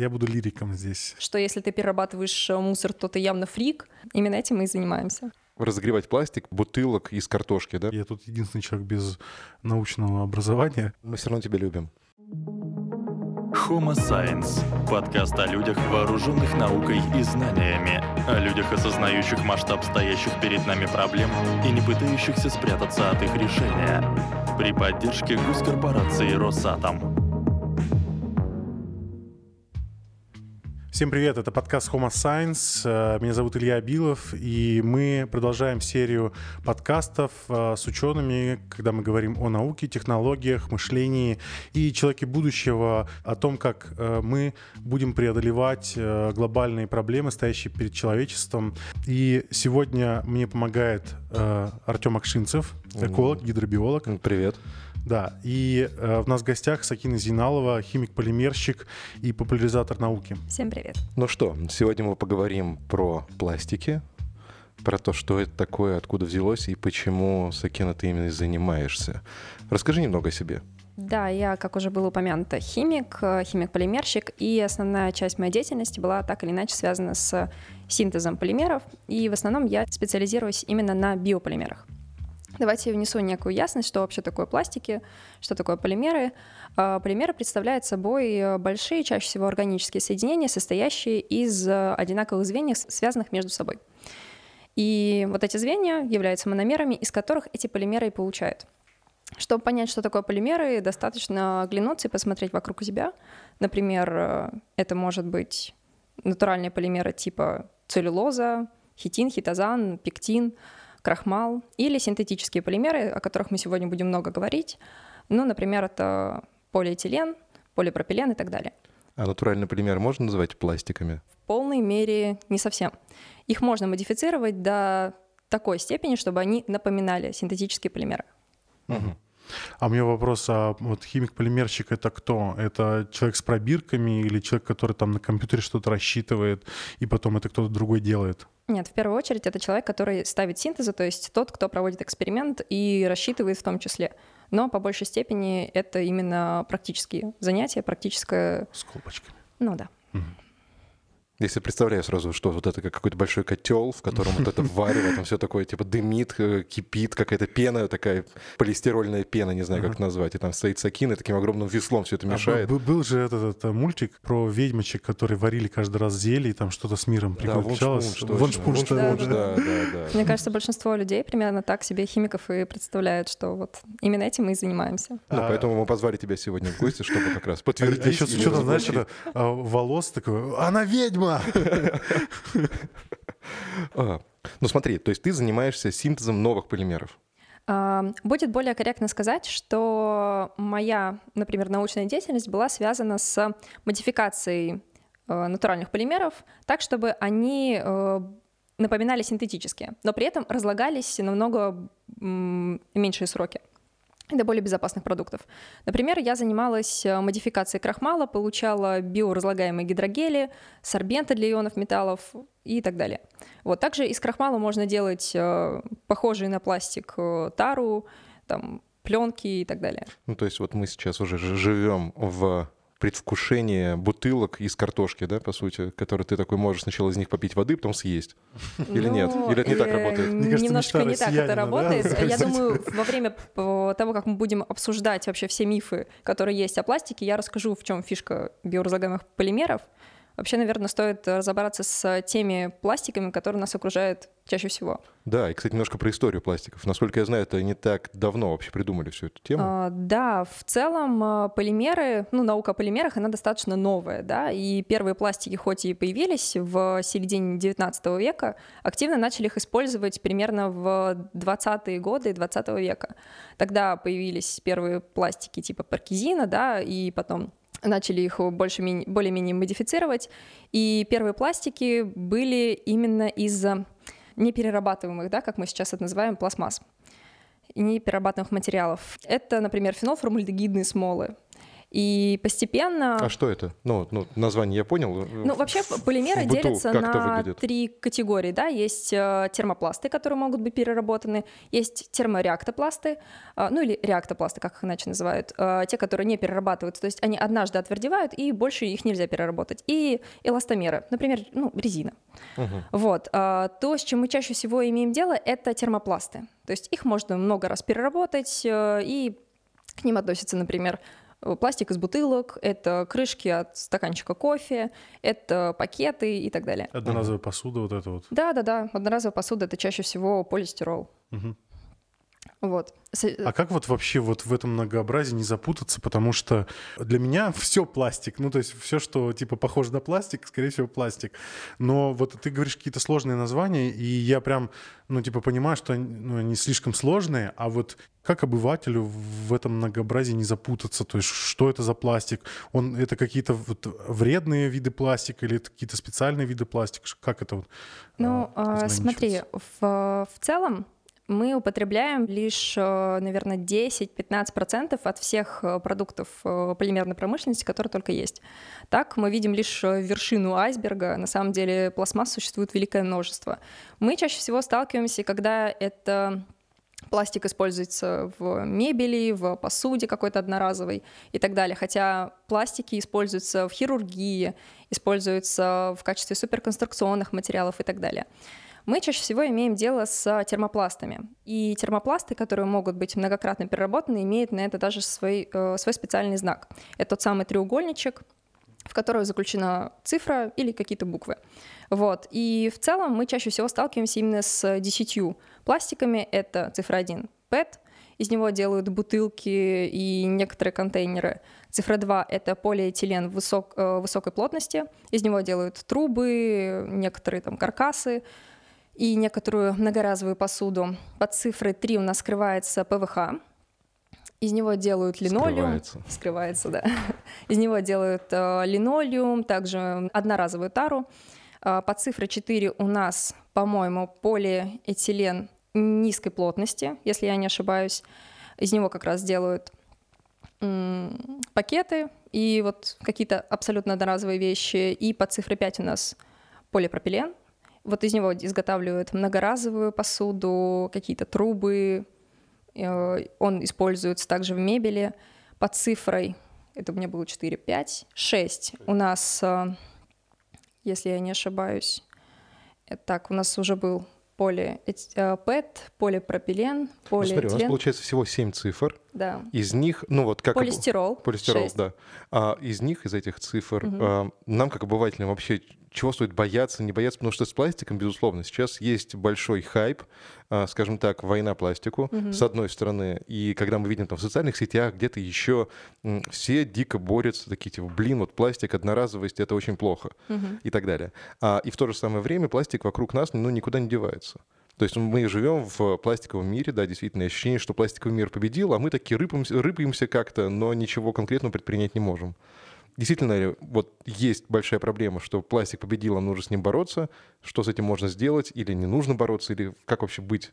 я буду лириком здесь. Что если ты перерабатываешь мусор, то ты явно фрик. Именно этим мы и занимаемся. Разогревать пластик, бутылок из картошки, да? Я тут единственный человек без научного образования. Мы все равно тебя любим. Homo Science – подкаст о людях, вооруженных наукой и знаниями, о людях, осознающих масштаб стоящих перед нами проблем и не пытающихся спрятаться от их решения. При поддержке госкорпорации «Росатом». Всем привет, это подкаст Homo Science. Э, меня зовут Илья Абилов, и мы продолжаем серию подкастов э, с учеными, когда мы говорим о науке, технологиях, мышлении и человеке будущего, о том, как э, мы будем преодолевать глобальные проблемы, стоящие перед человечеством. И сегодня мне помогает Артем Акшинцев, эколог, гидробиолог. Привет. Да, и э, у нас в гостях Сакина Зиналова, химик-полимерщик и популяризатор науки. Всем привет. Ну что, сегодня мы поговорим про пластики, про то, что это такое, откуда взялось и почему, Сакина, ты именно занимаешься. Расскажи немного о себе. Да, я, как уже было упомянуто, химик, э, химик-полимерщик, и основная часть моей деятельности была так или иначе связана с синтезом полимеров, и в основном я специализируюсь именно на биополимерах. Давайте я внесу некую ясность, что вообще такое пластики, что такое полимеры. А, полимеры представляют собой э, большие, чаще всего органические соединения, состоящие из э, одинаковых звеньев, связанных между собой. И вот эти звенья являются мономерами, из которых эти полимеры и получают. Чтобы понять, что такое полимеры, достаточно оглянуться и посмотреть вокруг себя. Например, э, это может быть натуральные полимеры типа целлюлоза, хитин, хитозан, пектин – крахмал или синтетические полимеры, о которых мы сегодня будем много говорить. Ну, например, это полиэтилен, полипропилен и так далее. А натуральный полимер можно называть пластиками? В полной мере не совсем. Их можно модифицировать до такой степени, чтобы они напоминали синтетические полимеры. Угу. А у меня вопрос, а вот химик-полимерщик это кто? Это человек с пробирками или человек, который там на компьютере что-то рассчитывает, и потом это кто-то другой делает? Нет, в первую очередь это человек, который ставит синтезы, то есть тот, кто проводит эксперимент и рассчитывает в том числе. Но по большей степени это именно практические занятия, практическое... С колбочками. Ну да. Угу. Если представляю сразу, что вот это как какой-то большой котел, в котором вот это варево, там все такое, типа дымит, э, кипит, какая-то пена такая, полистирольная пена, не знаю, как назвать, и там стоит сакин, и таким огромным веслом все это а мешает. А был, был же этот, этот мультик про ведьмочек, которые варили каждый раз зелье, и там что-то с миром приключалось. Да, да, да, да. Мне кажется, большинство людей примерно так себе химиков и представляют, что вот именно этим мы и занимаемся. Да, поэтому мы позвали тебя сегодня в гости, чтобы как раз подтвердить. А еще с учетом, знаешь, волос такой, она ведьма! А, ну смотри, то есть ты занимаешься синтезом новых полимеров. А, будет более корректно сказать, что моя, например, научная деятельность была связана с модификацией э, натуральных полимеров так, чтобы они э, напоминали синтетические, но при этом разлагались намного меньшие сроки до более безопасных продуктов. Например, я занималась э, модификацией крахмала, получала биоразлагаемые гидрогели, сорбенты для ионов металлов и так далее. Вот. Также из крахмала можно делать э, похожие на пластик э, тару, там, пленки и так далее. Ну, то есть вот мы сейчас уже живем в предвкушение бутылок из картошки, да, по сути, которые ты такой можешь сначала из них попить воды, потом съесть. Или ну, нет? Или это не так э, работает? Мне кажется, Немножко не так это работает. Да? Я думаю, во время того, как мы будем обсуждать вообще все мифы, которые есть о пластике, я расскажу, в чем фишка биоразлагаемых полимеров. Вообще, наверное, стоит разобраться с теми пластиками, которые нас окружают чаще всего. Да, и, кстати, немножко про историю пластиков. Насколько я знаю, это не так давно вообще придумали всю эту тему. А, да, в целом а, полимеры, ну, наука о полимерах, она достаточно новая, да, и первые пластики, хоть и появились в середине 19 века, активно начали их использовать примерно в 20-е годы 20 века. Тогда появились первые пластики типа паркизина, да, и потом начали их больше, более-менее модифицировать. И первые пластики были именно из неперерабатываемых, да, как мы сейчас это называем, пластмасс, неперерабатываемых материалов. Это, например, фенолформальдегидные смолы. И постепенно... А что это? Ну, ну название я понял. Ну, вообще полимеры делятся на три категории. Да? Есть э, термопласты, которые могут быть переработаны, есть термореактопласты, э, ну или реактопласты, как их иначе называют, э, те, которые не перерабатываются, то есть они однажды отвердевают, и больше их нельзя переработать. И эластомеры, например, ну, резина. Угу. Вот. То, с чем мы чаще всего имеем дело, это термопласты. То есть их можно много раз переработать, и к ним относятся, например, пластик из бутылок, это крышки от стаканчика кофе, это пакеты и так далее. Одноразовая посуда вот это вот. Да-да-да, одноразовая посуда — это чаще всего полистирол. Угу. Вот. А как вот вообще вот в этом многообразии не запутаться, потому что для меня все пластик, ну то есть все, что типа похоже на пластик, скорее всего пластик. Но вот ты говоришь какие-то сложные названия, и я прям, ну типа понимаю, что они, ну, они слишком сложные, а вот как обывателю в этом многообразии не запутаться? То есть что это за пластик? Он это какие-то вот вредные виды пластика или это какие-то специальные виды пластика? Как это вот? Ну, а, смотри, в, в целом мы употребляем лишь, э, наверное, 10-15% от всех э, продуктов э, полимерной промышленности, которые только есть. Так мы видим лишь вершину айсберга. На самом деле пластмасс существует великое множество. Мы чаще всего сталкиваемся, когда это пластик используется в мебели, в посуде какой-то одноразовой и так далее. Хотя пластики используются в хирургии, используются в качестве суперконструкционных материалов и так далее мы чаще всего имеем дело с термопластами. И термопласты, которые могут быть многократно переработаны, имеют на это даже свой, э, свой специальный знак. Это тот самый треугольничек, в который заключена цифра или какие-то буквы. Вот. И в целом мы чаще всего сталкиваемся именно с десятью пластиками. Это цифра 1 — PET, из него делают бутылки и некоторые контейнеры. Цифра 2 — это полиэтилен высок, э, высокой плотности, из него делают трубы, некоторые там каркасы, и некоторую многоразовую посуду. Под цифрой 3 у нас скрывается ПВХ. Из него делают линолеум. Скрывается. Скрывается, да. Из него делают э, линолеум, также одноразовую тару. Э, под цифрой 4 у нас, по-моему, полиэтилен низкой плотности, если я не ошибаюсь. Из него как раз делают пакеты и вот какие-то абсолютно одноразовые вещи. И под цифрой 5 у нас полипропилен, вот из него изготавливают многоразовую посуду, какие-то трубы. Э, он используется также в мебели под цифрой. Это у меня было 4, 5, 6. У нас, э, если я не ошибаюсь, э, так, у нас уже был поли, ПЭТ, полипропилен, полиэтилен. Ну, смотри, у нас получается всего 7 цифр. Да. Из них, ну вот как... Полистирол. Полистирол, 6. да. А из них, из этих цифр, угу. а, нам, как обывателям, вообще чего стоит бояться, не бояться, потому что с пластиком, безусловно, сейчас есть большой хайп, а, скажем так, война пластику, угу. с одной стороны, и когда мы видим там в социальных сетях, где-то еще все дико борются, такие типа, блин, вот пластик, одноразовость, это очень плохо, угу. и так далее. А, и в то же самое время пластик вокруг нас, ну, никуда не девается. То есть мы живем в пластиковом мире, да, действительно, ощущение, что пластиковый мир победил, а мы такие рыпаемся, рыпаемся как-то, но ничего конкретного предпринять не можем. Действительно, вот есть большая проблема, что пластик победил, нам нужно с ним бороться. Что с этим можно сделать? Или не нужно бороться? Или как вообще быть?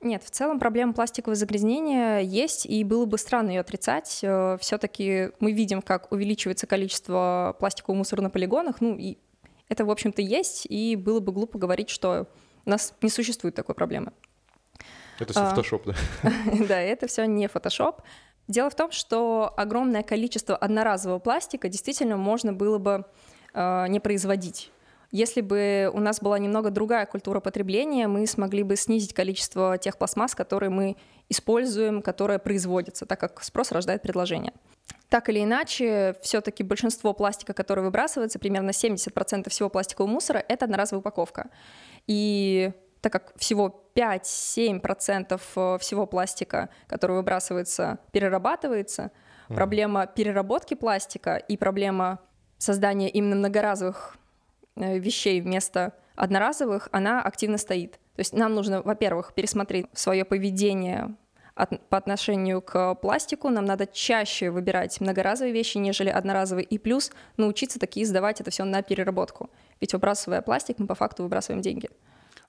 Нет, в целом проблема пластикового загрязнения есть, и было бы странно ее отрицать. Э, Все-таки мы видим, как увеличивается количество пластикового мусора на полигонах, ну и это, в общем-то, есть, и было бы глупо говорить, что у нас не существует такой проблемы. Это все а, фотошоп, да? Да, это все не фотошоп. Дело в том, что огромное количество одноразового пластика действительно можно было бы э, не производить. Если бы у нас была немного другая культура потребления, мы смогли бы снизить количество тех пластмасс, которые мы используем, которые производятся, так как спрос рождает предложение. Так или иначе, все-таки большинство пластика, который выбрасывается, примерно 70% всего пластикового мусора, это одноразовая упаковка. И так как всего 5-7% э, всего пластика, который выбрасывается, перерабатывается, mm. проблема переработки пластика и проблема создания именно многоразовых э, вещей вместо одноразовых, она активно стоит. То есть нам нужно, во-первых, пересмотреть свое поведение от, по отношению к пластику, нам надо чаще выбирать многоразовые вещи, нежели одноразовые, и плюс научиться такие сдавать это все на переработку. Ведь выбрасывая пластик, мы по факту выбрасываем деньги.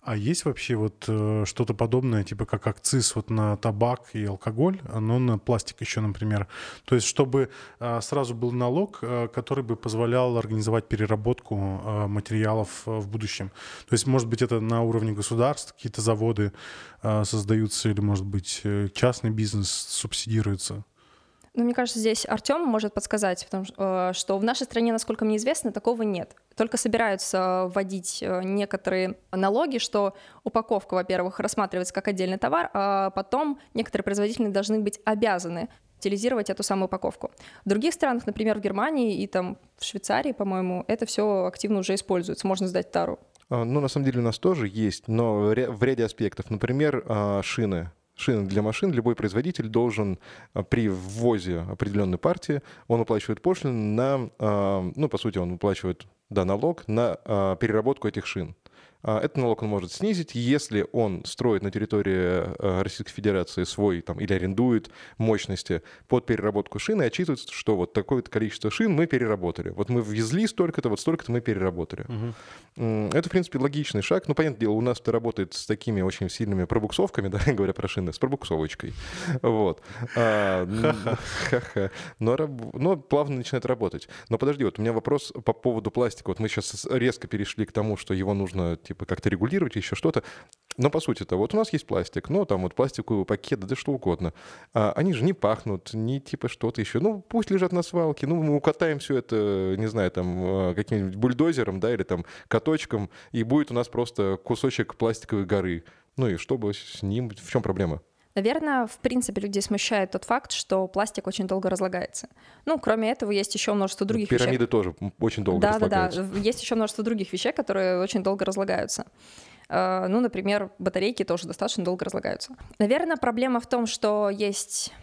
А есть вообще вот э, что-то подобное, типа как акциз вот на табак и алкоголь, но на пластик еще, например? То есть чтобы э, сразу был налог, э, который бы позволял организовать переработку э, материалов э, в будущем. То есть, может быть, это на уровне государств, какие-то заводы э, создаются, или, может быть, э, частный бизнес субсидируется? Ну, мне кажется, здесь Артем может подсказать, потому что, э, что в нашей стране, насколько мне известно, такого нет. Только собираются вводить э, некоторые налоги, что упаковка, во-первых, рассматривается как отдельный товар, а потом некоторые производители должны быть обязаны утилизировать эту самую упаковку. В других странах, например, в Германии и там в Швейцарии, по-моему, это все активно уже используется. Можно сдать тару. А, ну, на самом деле у нас тоже есть, но в ряде аспектов. Например, а, шины шины для машин любой производитель должен а, при ввозе определенной партии, он уплачивает пошлину на, а, ну, по сути, он уплачивает, да, налог на а, переработку этих шин. А, этот налог он может снизить, если он строит на территории э, Российской Федерации свой там, или арендует мощности под переработку шин и отчитывается, что вот такое-то количество шин мы переработали. Вот мы ввезли столько-то, вот столько-то мы переработали. Угу. Это, в принципе, логичный шаг. Ну, понятное дело, у нас это работает с такими очень сильными пробуксовками, да, говоря про шины, с пробуксовочкой. Вот. А, ха-ха. Но плавно начинает работать. Но подожди, вот у меня вопрос по поводу пластика. Вот мы сейчас резко перешли к тому, что его нужно типа как-то регулировать, еще что-то. Но по сути-то, вот у нас есть пластик, ну, там вот пластиковый пакет, да что угодно. А они же не пахнут, не типа что-то еще. Ну, пусть лежат на свалке, ну, мы укатаем все это, не знаю, там, а, каким-нибудь бульдозером, да, или там каточком, и будет у нас просто кусочек пластиковой горы. Ну и чтобы с ним, в чем проблема? Наверное, в принципе, людей смущает тот факт, что пластик очень долго разлагается. Ну, кроме этого, есть еще множество других Пирамиды вещей. тоже очень долго да, разлагаются. Да, да, Есть еще множество других вещей, которые очень долго разлагаются. А, ну, например, батарейки тоже достаточно долго разлагаются. Наверное, проблема в том, что есть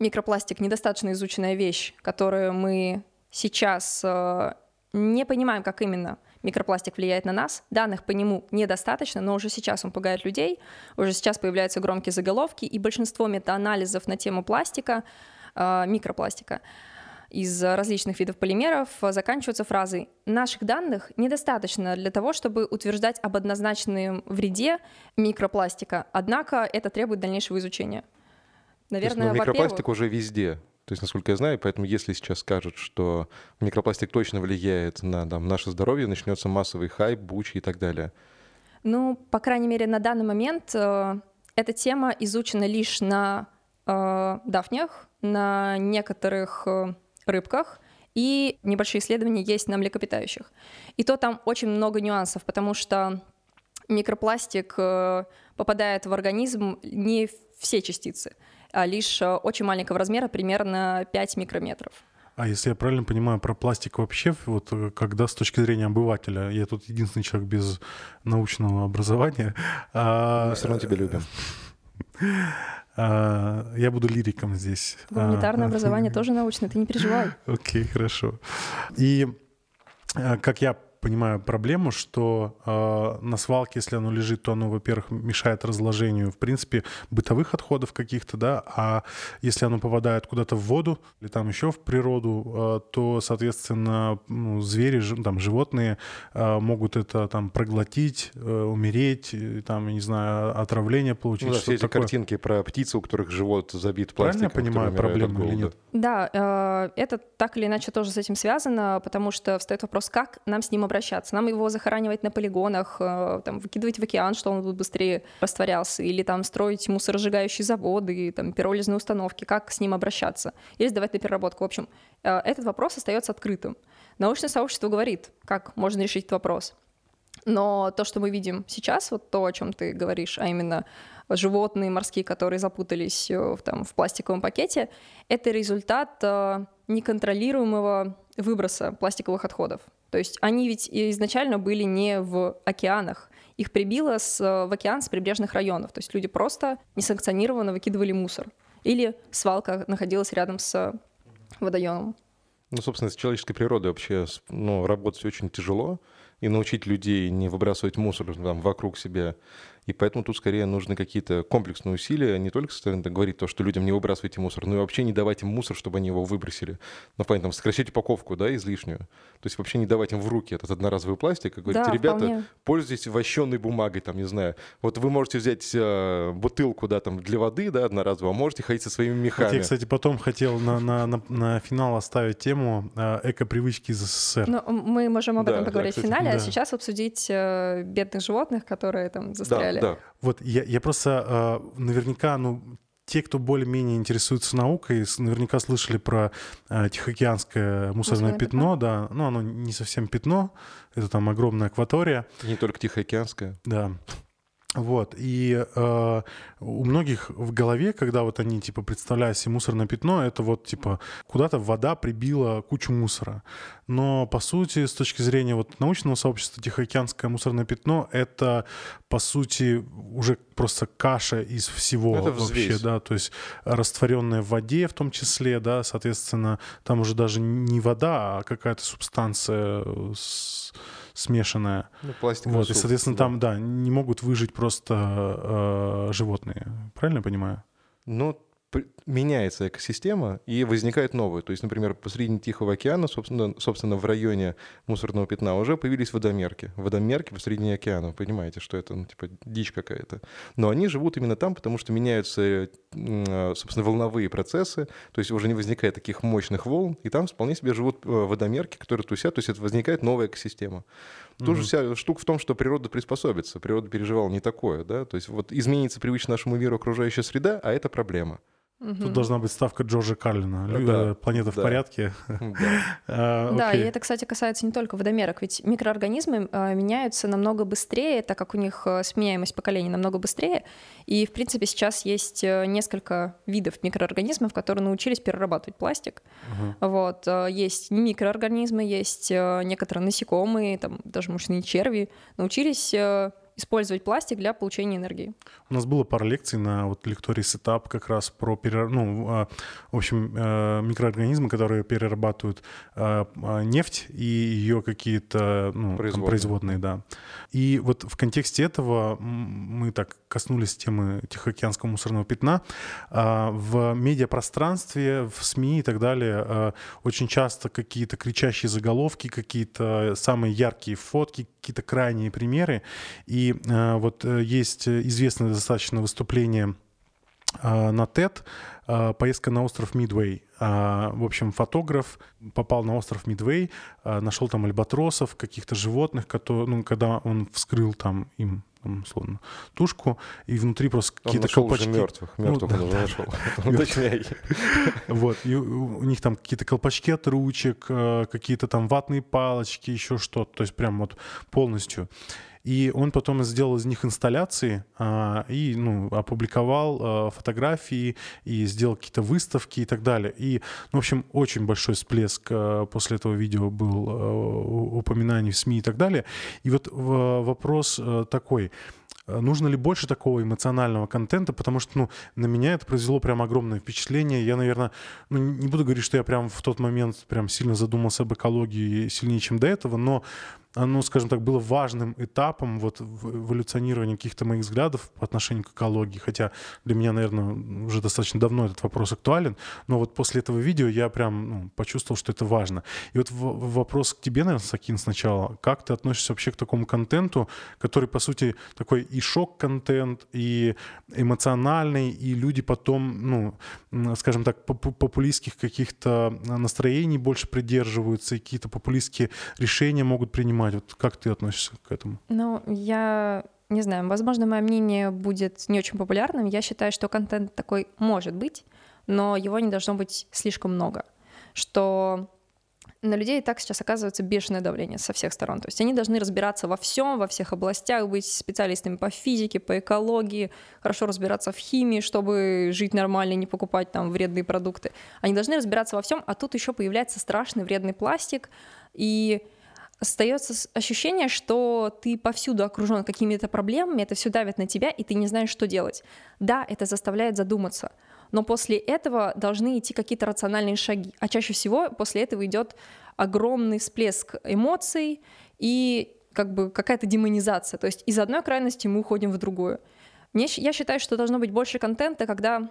микропластик, недостаточно изученная вещь, которую мы сейчас а, не понимаем, как именно микропластик влияет на нас. Данных по нему недостаточно, но уже сейчас он пугает людей. Уже сейчас появляются громкие заголовки, и большинство метаанализов на тему пластика, э, микропластика, из различных видов полимеров заканчиваются фразой «наших данных недостаточно для того, чтобы утверждать об однозначном вреде микропластика, однако это требует дальнейшего изучения». Наверное, есть, ну, микропластик уже везде. То есть, насколько я знаю, поэтому если сейчас скажут, что микропластик точно влияет на там, наше здоровье, начнется массовый хайп, бучи и так далее. Ну, по крайней мере, на данный момент э, эта тема изучена лишь на э, дафнях, на некоторых э, рыбках, и небольшие исследования есть на млекопитающих. И то там очень много нюансов, потому что микропластик э, попадает в организм не все частицы. А лишь э, очень маленького размера, примерно 5 микрометров. А если я правильно понимаю про пластик вообще, вот э, когда с точки зрения обывателя, я тут единственный человек без научного образования. А... Мы все равно тебя любим. А, я буду лириком здесь. Гуманитарное а, образование тоже научное, ты не переживай. Окей, хорошо. И э, как я понимаю проблему, что э, на свалке, если оно лежит, то оно, во-первых, мешает разложению, в принципе, бытовых отходов каких-то, да, а если оно попадает куда-то в воду или там еще в природу, э, то, соответственно, ну, звери, ж, там, животные э, могут это там проглотить, э, умереть, и, там, я не знаю, отравление получить. Ну, да, все эти такое. картинки про птиц, у которых живот забит пластиком. Правильно я понимаю проблему или нет? Да, э, это так или иначе тоже с этим связано, потому что встает вопрос, как нам с ним обращаться. Нам его захоранивать на полигонах, э, там, выкидывать в океан, что он быстрее растворялся, или там строить мусоросжигающие заводы, там, пиролизные установки, как с ним обращаться, или сдавать на переработку. В общем, э, этот вопрос остается открытым. Научное сообщество говорит, как можно решить этот вопрос. Но то, что мы видим сейчас, вот то, о чем ты говоришь, а именно животные морские, которые запутались э, там, в пластиковом пакете, это результат неконтролируемого выброса пластиковых отходов. То есть они ведь изначально были не в океанах, их прибило с, в океан с прибрежных районов. То есть люди просто несанкционированно выкидывали мусор. Или свалка находилась рядом с водоемом. Ну, собственно, с человеческой природой вообще ну, работать очень тяжело. И научить людей не выбрасывать мусор там, вокруг себя И поэтому тут скорее нужны какие-то комплексные усилия, не только со стороны говорить то, что людям не выбрасывайте мусор, но и вообще не давать им мусор, чтобы они его выбросили. Ну, понятно, там, сокращать упаковку, да, излишнюю. То есть вообще не давать им в руки этот одноразовый пластик, и говорить, Да, ребята, вполне. пользуйтесь вощеной бумагой, там, не знаю. Вот вы можете взять э, бутылку, да, там, для воды, да, одноразовую, а можете ходить со своими мехами. Вот я, кстати, потом хотел на, на, на, на финал оставить тему э, эко-привычки из СССР. Но мы можем об Да, этом да, поговорить кстати, в финале, да. а сейчас обсудить э, бедных животных, которые там застряли. да, да. Вот я, я просто э, наверняка, ну, те, кто более-менее интересуется наукой, наверняка слышали про э, Тихоокеанское мусорное Мусорное пятно, да. Ну, оно не совсем пятно, это там огромная акватория. Не только Тихоокеанская. Да. Вот, и э, у многих в голове, когда вот они, типа, представляют себе мусорное пятно, это вот, типа, куда-то вода прибила кучу мусора. Но, по сути, с точки зрения вот научного сообщества, Тихоокеанское мусорное пятно — это, по сути, уже просто каша из всего Это вообще, взвесь. да, то есть растворенная в воде в том числе, да, соответственно, там уже даже не вода, а какая-то субстанция э, с- смешанная. Ну, пластиковый Вот, и, соответственно, да. там, да, не могут выжить просто э, животные. Правильно я понимаю? При- меняется экосистема и возникает новая. То есть, например, посредине Тихого океана, собственно, собственно, в районе мусорного пятна уже появились водомерки. Водомерки посредине океана. Вы понимаете, что это, ну, типа, дичь какая-то. Но они живут именно там, потому что меняются, э, собственно, волновые процессы. То есть уже не возникает таких мощных волн. И там вполне себе живут э, водомерки, которые тусят. То есть это возникает новая экосистема. Тут же вся штука в том, что природа приспособится. Природа переживала не такое, да. То есть вот изменится привычно нашему миру окружающая среда, а это проблема. Тут должна быть ставка Джорджа Карлина. Лю- Да, э, Планета в да. порядке. Да. А, Да, и это, кстати, касается не только водомерок, ведь микроорганизмы э, меняются намного быстрее, так как у них э, сменяемость поколений намного быстрее. И, в принципе, сейчас есть э, несколько видов микроорганизмов, которые научились перерабатывать пластик. Вот. э, Есть микроорганизмы, есть э, некоторые насекомые, там даже мышные черви, научились э, использовать пластик для получения энергии. У нас было пара лекций на вот лектории Сетап как раз про перер- ну, а, в общем, э, микроорганизмы, которые перерабатывают э, а, нефть и ее какие-то ну, там, Производные. производные, да. И вот в контексте этого мы так коснулись темы Тихоокеанского мусорного пятна. А, В медиапространстве, в СМИ и так далее э, очень часто какие-то кричащие заголовки, какие-то самые яркие фотки, какие-то крайние примеры. И э, вот э, есть известное достаточно выступление на TED, поездка на остров Мидвей. А, В общем, фотограф попал на остров Мидвей, нашел там альбатросов, каких-то животных, которые, ну, когда он вскрыл там им там, условно, тушку, и внутри просто какие-то нашел уже колпачки. мертвых. Ну, Мертвых да, он уже да. нашел. Вот, и у у них там какие-то колпачки от ручек, э, какие-то там ватные палочки, еще что-то, то есть прям вот полностью. И он потом сделал из них инсталляции а, и ну, опубликовал а, фотографии и сделал какие-то выставки и так далее. И, ну, в общем, очень большой всплеск а, после этого видео был а, упоминаний в СМИ и так далее. И вот в- вопрос а, такой. А Нужно ли больше такого эмоционального контента? Потому что, ну, на меня это произвело прям огромное впечатление. Я, наверное, ну, не буду говорить, что я прям в тот момент прям сильно задумался об экологии сильнее, чем до этого, но оно, скажем так, было важным этапом вот в эволюционировании каких-то моих взглядов по отношению к экологии. Хотя для меня, наверное, уже достаточно давно этот вопрос актуален. Но вот после этого видео я прям ну, почувствовал, что это важно. И вот вопрос к тебе, наверное, Сакин, сначала. Как ты относишься вообще к такому контенту, который, по сути, такой и шок-контент, и эмоциональный, и люди потом, ну, скажем так, поп- популистских каких-то настроений больше придерживаются, и какие-то популистские решения могут принимать. Вот как ты относишься к этому? Ну, я не знаю, возможно, мое мнение будет не очень популярным. Я считаю, что контент такой может быть, но его не должно быть слишком много. Что на людей и так сейчас оказывается бешеное давление со всех сторон. То есть они должны разбираться во всем, во всех областях, быть специалистами по физике, по экологии, хорошо разбираться в химии, чтобы жить нормально и не покупать там вредные продукты. Они должны разбираться во всем, а тут еще появляется страшный вредный пластик, и остается ощущение, что ты повсюду окружен какими-то проблемами, это все давит на тебя, и ты не знаешь, что делать. Да, это заставляет задуматься, но после этого должны идти какие-то рациональные шаги. А чаще всего после этого идет огромный всплеск эмоций, и как бы какая-то демонизация. То есть из одной крайности мы уходим в другую. Я считаю, что должно быть больше контента, когда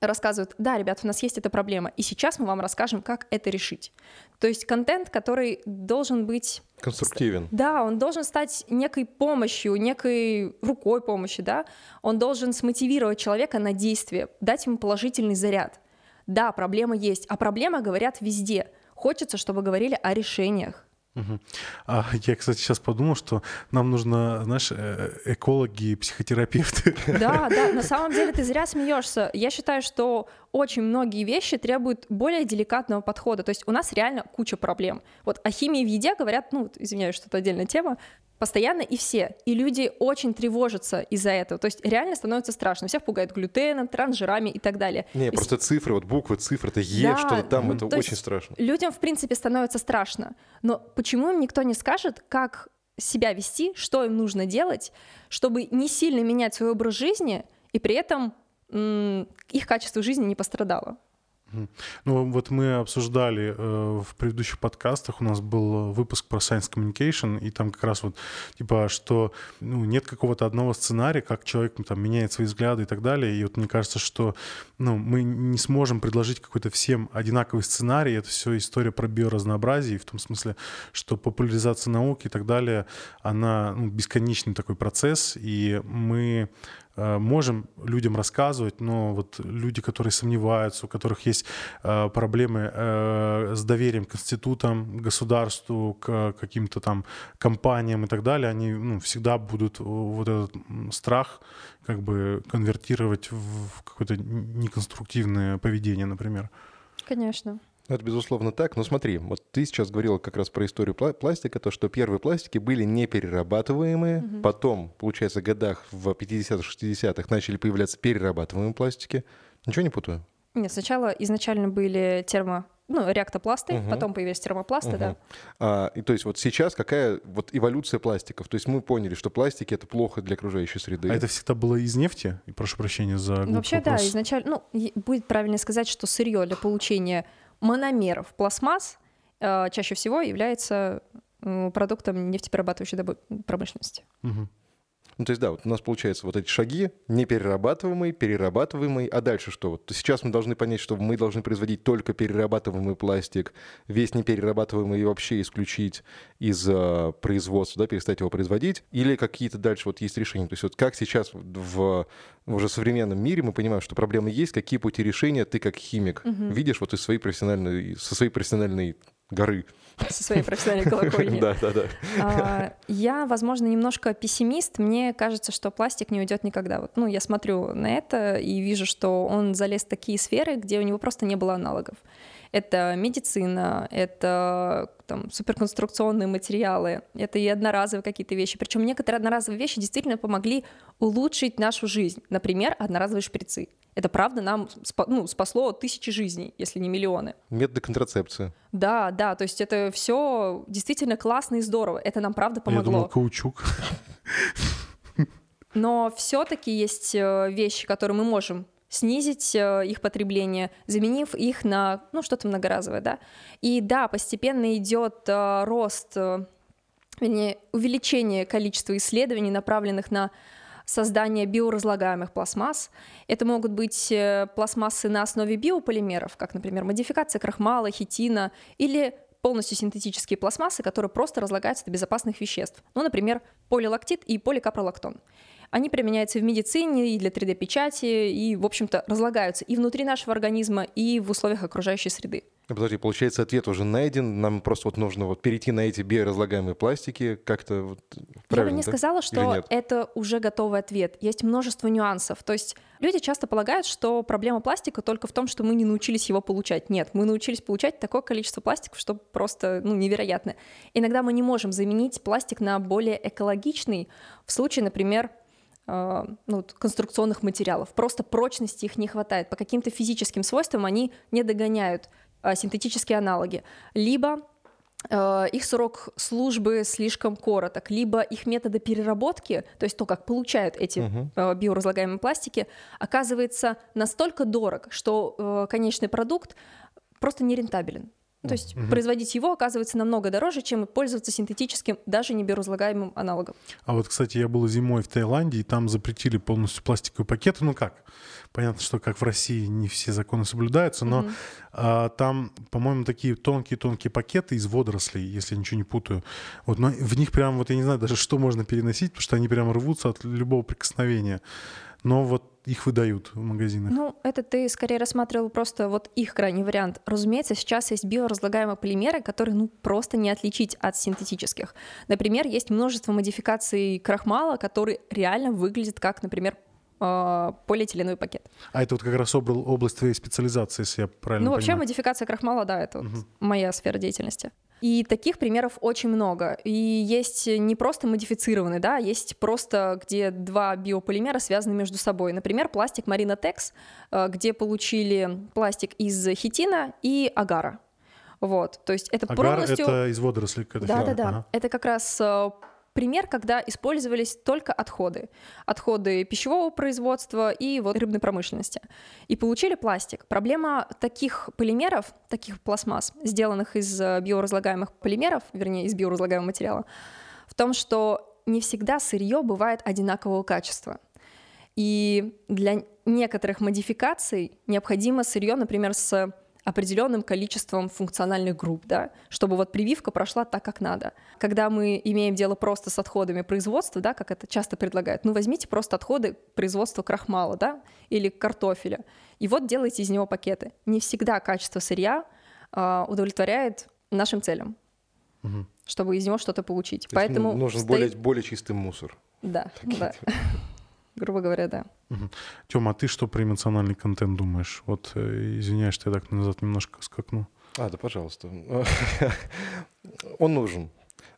рассказывают, да, ребят, у нас есть эта проблема, и сейчас мы вам расскажем, как это решить. То есть контент, который должен быть... Конструктивен. Да, он должен стать некой помощью, некой рукой помощи, да. Он должен смотивировать человека на действие, дать ему положительный заряд. Да, проблема есть, а проблема говорят везде. Хочется, чтобы говорили о решениях. Угу. А я, кстати, сейчас подумал, что нам нужно, знаешь, э, экологи и психотерапевты. Да, да, на самом деле ты зря смеешься. Я считаю, что очень многие вещи требуют более деликатного подхода. То есть у нас реально куча проблем. Вот о химии в еде говорят, ну, извиняюсь, что это отдельная тема, постоянно и все. И люди очень тревожатся из-за этого. То есть реально становится страшно. Всех пугают глютеном, трансжирами и так далее. Не, и просто с... цифры, вот буквы, цифры, это Е, да, что-то там, это очень страшно. Людям, в принципе, становится страшно. Но почему им никто не скажет, как себя вести, что им нужно делать, чтобы не сильно менять свой образ жизни, и при этом их качество жизни не пострадало? Ну, вот мы обсуждали э, в предыдущих подкастах, у нас был выпуск про Science Communication, и там как раз вот, типа, что ну, нет какого-то одного сценария, как человек ну, там меняет свои взгляды и так далее. И вот мне кажется, что ну, мы не сможем предложить какой-то всем одинаковый сценарий. Это все история про биоразнообразие, в том смысле, что популяризация науки и так далее, она ну, бесконечный такой процесс, и мы Э, можем людям рассказывать, но вот люди, которые сомневаются, у которых есть э, проблемы э, с доверием к институтам, государству, к каким-то там компаниям и так далее, они ну, всегда будут вот этот страх как бы конвертировать в какое-то неконструктивное поведение, например. Конечно. Это безусловно так. Но смотри, вот ты сейчас говорила как раз про историю пластика, то, что первые пластики были неперерабатываемые, угу. потом, получается, в годах в 50-х, 60-х начали появляться перерабатываемые пластики. Ничего не путаю? Нет, сначала изначально были термо ну, реактопласты, угу. потом появились термопласты, угу. да. А, и то есть вот сейчас какая вот эволюция пластиков? То есть мы поняли, что пластики это плохо для окружающей среды. А это всегда было из нефти? И прошу прощения за Вообще, вопрос. да, изначально, ну, будет правильно сказать, что сырье для получения мономеров пластмасс э, чаще всего является продуктом нефтеперерабатывающей промышленности. Угу. Ну, то есть, да, вот у нас получается вот эти шаги, неперерабатываемый, перерабатываемый, а дальше что? Вот сейчас мы должны понять, что мы должны производить только перерабатываемый пластик, весь неперерабатываемый вообще исключить из uh, производства, да, перестать его производить, или какие-то дальше вот есть решения. То есть вот как сейчас в, в уже современном мире мы понимаем, что проблемы есть, какие пути решения ты как химик угу. видишь вот из своей профессиональной, со своей профессиональной горы со своей профессиональной колокольни. Да, да, да. А, я, возможно, немножко пессимист. Мне кажется, что пластик не уйдет никогда. Вот, ну, я смотрю на это и вижу, что он залез в такие сферы, где у него просто не было аналогов. Это медицина, это там, суперконструкционные материалы, это и одноразовые какие-то вещи. Причем некоторые одноразовые вещи действительно помогли улучшить нашу жизнь. Например, одноразовые шприцы. Это правда нам ну, спасло тысячи жизней, если не миллионы. Методы контрацепции. Да, да, то есть это все действительно классно и здорово. Это нам правда помогло. Я думал, каучук. Но все-таки есть э, вещи, которые мы можем снизить э, их потребление, заменив их на ну, что-то многоразовое, да. И да, постепенно идет э, рост, вернее, увеличение количества исследований, направленных на создания биоразлагаемых пластмасс. Это могут быть э, пластмассы на основе биополимеров, как, например, модификация крахмала, хитина, или полностью синтетические пластмассы, которые просто разлагаются до безопасных веществ. Ну, например, полилактит и поликапролактон. Они применяются в медицине и для 3D-печати, и, в общем-то, разлагаются и внутри нашего организма, и в условиях окружающей среды. Подожди, получается, ответ уже найден, нам просто вот нужно вот перейти на эти биоразлагаемые пластики как-то вот Я бы не да? сказала, что это уже готовый ответ. Есть множество нюансов. То есть люди часто полагают, что проблема пластика только в том, что мы не научились его получать. Нет, мы научились получать такое количество пластиков, что просто ну, невероятно. Иногда мы не можем заменить пластик на более экологичный. В случае, например, ну, конструкционных материалов. Просто прочности их не хватает. По каким-то физическим свойствам они не догоняют Э, синтетические аналоги, либо э, их срок службы слишком короток, либо их методы переработки, то есть то, как получают эти uh-huh. биоразлагаемые пластики, оказывается настолько дорог, что конечный продукт просто нерентабелен. То есть угу. производить его оказывается намного дороже, чем пользоваться синтетическим, даже не биоразлагаемым аналогом. А вот, кстати, я был зимой в Таиланде, и там запретили полностью пластиковые пакеты. Ну как? Понятно, что как в России не все законы соблюдаются, но угу. а, там, по-моему, такие тонкие-тонкие пакеты из водорослей, если я ничего не путаю. Вот, но в них прям, вот я не знаю даже, что можно переносить, потому что они прям рвутся от любого прикосновения. Но вот их выдают в магазинах? Ну, это ты скорее рассматривал просто вот их крайний вариант. Разумеется, сейчас есть биоразлагаемые полимеры, которые ну просто не отличить от синтетических. Например, есть множество модификаций крахмала, которые реально выглядят как, например, а, полиэтиленовый пакет. А это вот как раз область твоей специализации, если я правильно Ну, вообще понимаю. модификация крахмала, да, это угу. вот моя сфера деятельности. И таких примеров очень много. И есть не просто модифицированные, да, есть просто, где два биополимера связаны между собой. Например, пластик Marina Tex, э, где получили пластик из хитина и агара. Вот, то есть это Агар полностью... это из водорослей. Да, да, да. Ага. Это как раз э, пример, когда использовались только отходы. Отходы пищевого производства и вот рыбной промышленности. И получили пластик. Проблема таких полимеров, таких пластмасс, сделанных из э, биоразлагаемых полимеров, вернее, из биоразлагаемого материала, в том, что не всегда сырье бывает одинакового качества. И для некоторых модификаций необходимо сырье, например, с определенным количеством функциональных групп, да, чтобы вот прививка прошла так, как надо. Когда мы имеем дело просто с отходами производства, да, как это часто предлагают, ну возьмите просто отходы производства крахмала, да, или картофеля, и вот делайте из него пакеты. Не всегда качество сырья э, удовлетворяет нашим целям, угу. чтобы из него что-то получить. То Поэтому нужен стоит... более, более чистый мусор. Да, Такие да. Грубо говоря, да. Угу. Тёма, а ты что про эмоциональный контент думаешь? Вот, э, извиняюсь, что я так назад немножко скакну. А, да, пожалуйста. Он нужен.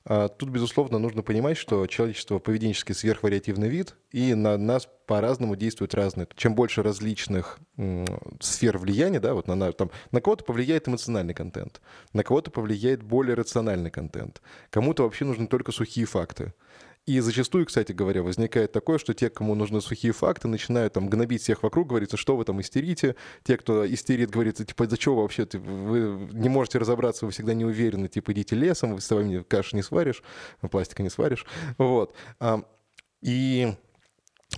А тут, безусловно, нужно понимать, что человечество поведенчески сверхвариативный вид, и на нас по-разному действуют разные. Чем больше различных сфер влияния, да, вот на, там, на кого-то повлияет эмоциональный контент, на кого-то повлияет более рациональный контент, кому-то вообще нужны только сухие факты. И зачастую, кстати говоря, возникает такое, что те, кому нужны сухие факты, начинают там гнобить всех вокруг, говорится, что вы там истерите. Те, кто истерит, говорится, типа, за что вообще ты, вы не можете разобраться, вы всегда не уверены, типа, идите лесом, вы с вами каши не сваришь, пластика не сваришь. Вот. И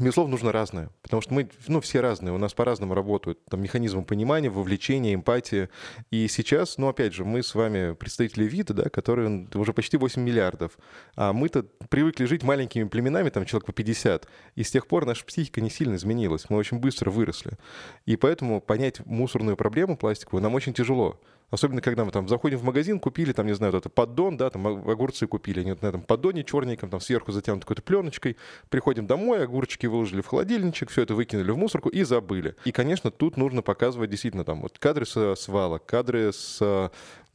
Безусловно, нужно разное, потому что мы, ну, все разные, у нас по-разному работают там механизмы понимания, вовлечения, эмпатии. И сейчас, ну, опять же, мы с вами представители вида, да, которые уже почти 8 миллиардов, а мы-то привыкли жить маленькими племенами, там, человек по 50, и с тех пор наша психика не сильно изменилась, мы очень быстро выросли. И поэтому понять мусорную проблему пластиковую нам очень тяжело. Особенно, когда мы там заходим в магазин, купили там, не знаю, вот это поддон, да, там огурцы купили, они вот на этом поддоне черненьком, там сверху затянут какой-то пленочкой. Приходим домой, огурчики выложили в холодильничек, все это выкинули в мусорку и забыли. И, конечно, тут нужно показывать действительно там вот кадры с свалок, кадры с э,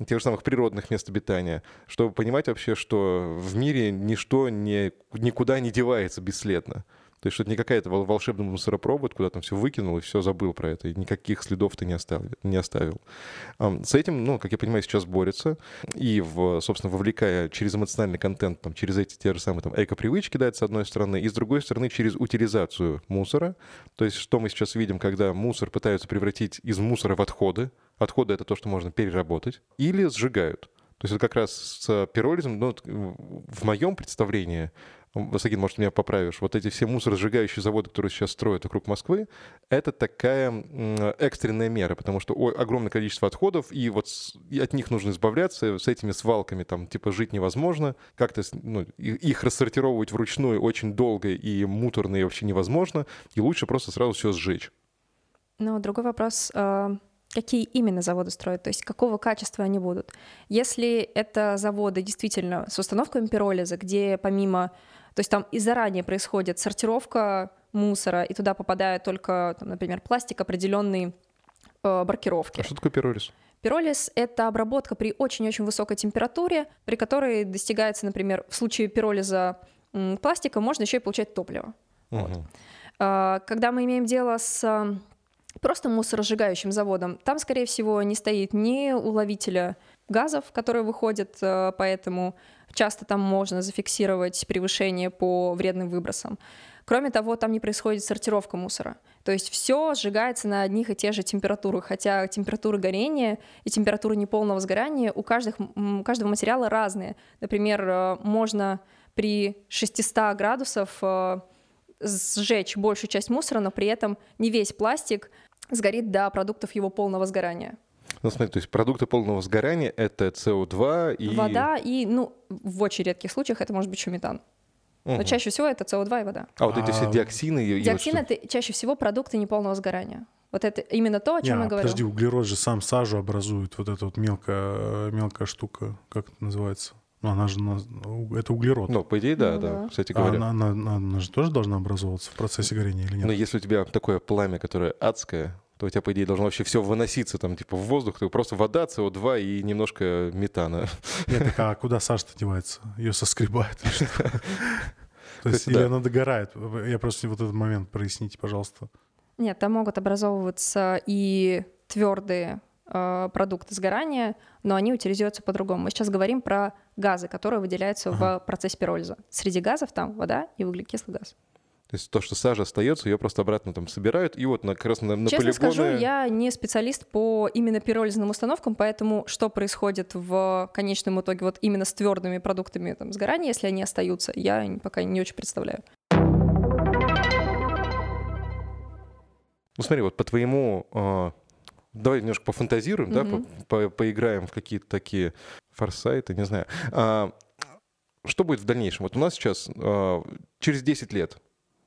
тех же самых природных мест обитания, чтобы понимать вообще, что в мире ничто не, никуда не девается бесследно. То есть, что это не какая-то волшебная мусоропровод, куда там все выкинул и все забыл про это, и никаких следов ты не оставил. Не оставил. С этим, ну, как я понимаю, сейчас борется, и, в, собственно, вовлекая через эмоциональный контент, там, через эти те же самые там, эко-привычки, да, с одной стороны, и с другой стороны, через утилизацию мусора. То есть, что мы сейчас видим, когда мусор пытаются превратить из мусора в отходы, отходы — это то, что можно переработать, или сжигают. То есть это как раз с пиролизмом, ну, в моем представлении, Васагин, может, меня поправишь, вот эти все мусоросжигающие заводы, которые сейчас строят вокруг Москвы, это такая экстренная мера, потому что огромное количество отходов, и вот от них нужно избавляться, с этими свалками там типа жить невозможно, как-то ну, их рассортировывать вручную очень долго и муторно и вообще невозможно, и лучше просто сразу все сжечь. Ну, другой вопрос а, какие именно заводы строят, то есть какого качества они будут. Если это заводы действительно с установками пиролиза, где помимо то есть там и заранее происходит сортировка мусора, и туда попадает только, там, например, пластик определенной э, маркировки. А что такое пиролиз? Пиролиз — это обработка при очень-очень высокой температуре, при которой достигается, например, в случае пиролиза пластика можно еще и получать топливо. Угу. Вот. А, когда мы имеем дело с просто мусоросжигающим заводом, там, скорее всего, не стоит ни уловителя газов, которые выходят, э, поэтому часто там можно зафиксировать превышение по вредным выбросам. Кроме того, там не происходит сортировка мусора. То есть все сжигается на одних и тех же температурах, хотя температура горения и температура неполного сгорания у, каждых, у каждого материала разные. Например, э, можно при 600 градусов э, сжечь большую часть мусора, но при этом не весь пластик сгорит до продуктов его полного сгорания. Ну, смотри, то есть продукты полного сгорания — это СО2 и... Вода и, ну, в очень редких случаях это может быть еще метан. Угу. Но чаще всего это СО2 и вода. А вот эти все а, диоксины... И Диоксины вот — это чаще всего продукты неполного сгорания. Вот это именно то, о чем Не, я говорю. Подожди, углерод же сам сажу образует, вот эта вот мелкая, мелкая штука, как это называется? Ну, она же, это углерод. Ну, по идее, да, ну, да, да, кстати а говоря. А она, она, она же тоже должна образовываться в процессе горения или нет? Но если у тебя такое пламя, которое адское, то у тебя, по идее, должно вообще все выноситься там, типа, в воздух, то просто вода, СО2 и немножко метана. Нет, так а куда Саша-то девается? Ее соскребает То есть, или она догорает? Я просто вот этот момент проясните, пожалуйста. Нет, там могут образовываться и твердые э, продукты сгорания, но они утилизируются по-другому. Мы сейчас говорим про газы, которые выделяются ага. в процессе пиролиза. Среди газов там вода и углекислый газ. То есть то, что сажа остается, ее просто обратно там собирают, и вот на, как раз на, на Честно полигоны... скажу, я не специалист по именно пиролизным установкам, поэтому что происходит в конечном итоге вот именно с твердыми продуктами там, сгорания, если они остаются, я пока не очень представляю. Ну смотри, вот по твоему... Э, давай немножко пофантазируем, mm-hmm. да, по, по, поиграем в какие-то такие форсайты, не знаю. А, что будет в дальнейшем? Вот у нас сейчас э, через 10 лет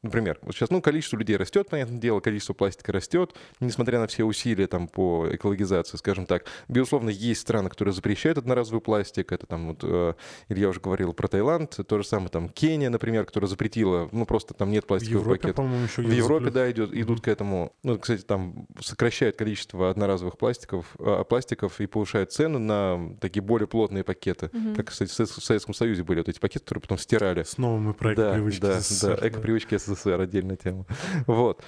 Например, вот сейчас, ну, количество людей растет, понятное дело, количество пластика растет, несмотря на все усилия там по экологизации, скажем так. Безусловно, есть страны, которые запрещают одноразовый пластик, это там вот, э, Илья уже говорил про Таиланд, то же самое там Кения, например, которая запретила, ну, просто там нет пластиковых в Европе, пакетов. Еще в Европе, да, идет, идут к этому. Ну, кстати, там сокращают количество одноразовых пластиков, э, пластиков и повышают цену на такие более плотные пакеты, mm-hmm. как, кстати, в Советском Союзе были вот эти пакеты, которые потом стирали. Снова мы про эко-привычки да, да, да, эко-привычки СССР, отдельная тема. Вот.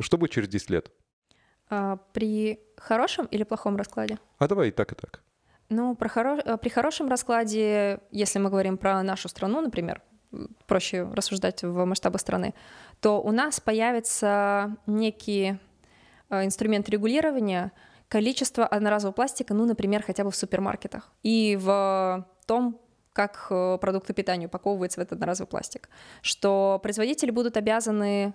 Что будет через 10 лет? А, при хорошем или плохом раскладе? А давай и так, и так. Ну, про хоро... Э, при хорошем раскладе, если мы говорим про нашу страну, например, проще рассуждать в масштабах страны, то у нас появится некий э, инструмент регулирования количества одноразового пластика, ну, например, хотя бы в супермаркетах и в том, как э, продукты питания упаковываются в этот одноразовый пластик, что производители будут обязаны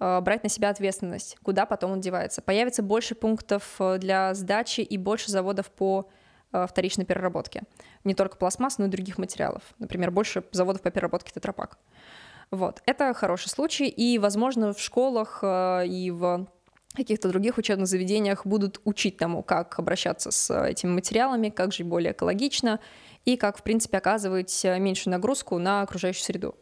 э, брать на себя ответственность, куда потом он девается. Появится больше пунктов э, для сдачи и больше заводов по вторичной переработке. Не только пластмасс, но и других материалов. Например, больше заводов по переработке тетрапак. Вот. Это хороший случай, и, возможно, в школах и в каких-то других учебных заведениях будут учить тому, как обращаться с этими материалами, как жить более экологично и как, в принципе, оказывать меньшую нагрузку на окружающую среду.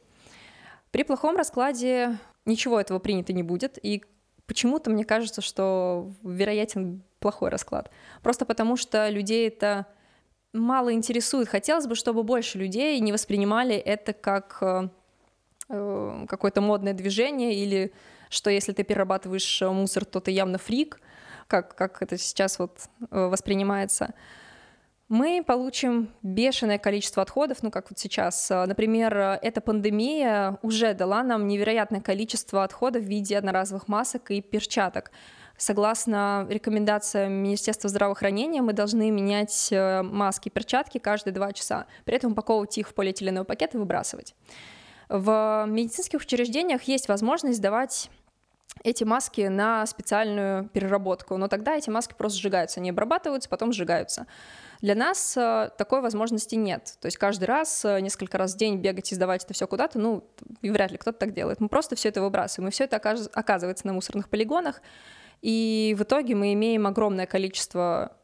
При плохом раскладе ничего этого принято не будет, и почему-то мне кажется, что вероятен плохой расклад. Просто потому что людей это мало интересует. Хотелось бы, чтобы больше людей не воспринимали это как э, э какое-то модное движение или что если ты перерабатываешь мусор, то ты явно фрик, как, как это сейчас вот э, воспринимается мы получим бешеное количество отходов, ну как вот сейчас. Например, эта пандемия уже дала нам невероятное количество отходов в виде одноразовых масок и перчаток. Согласно рекомендациям Министерства здравоохранения, мы должны менять э, маски и перчатки каждые два часа, при этом упаковывать их в полиэтиленовый пакет и выбрасывать. В медицинских учреждениях есть возможность сдавать эти маски на специальную переработку, но тогда эти маски просто сжигаются, они обрабатываются, потом сжигаются. Для нас э, такой возможности нет. То есть каждый раз, э, несколько раз в день бегать и сдавать это все куда-то, ну, и вряд ли кто-то так делает. Мы просто все это выбрасываем, и все это оказывается на мусорных полигонах, и в итоге мы имеем огромное количество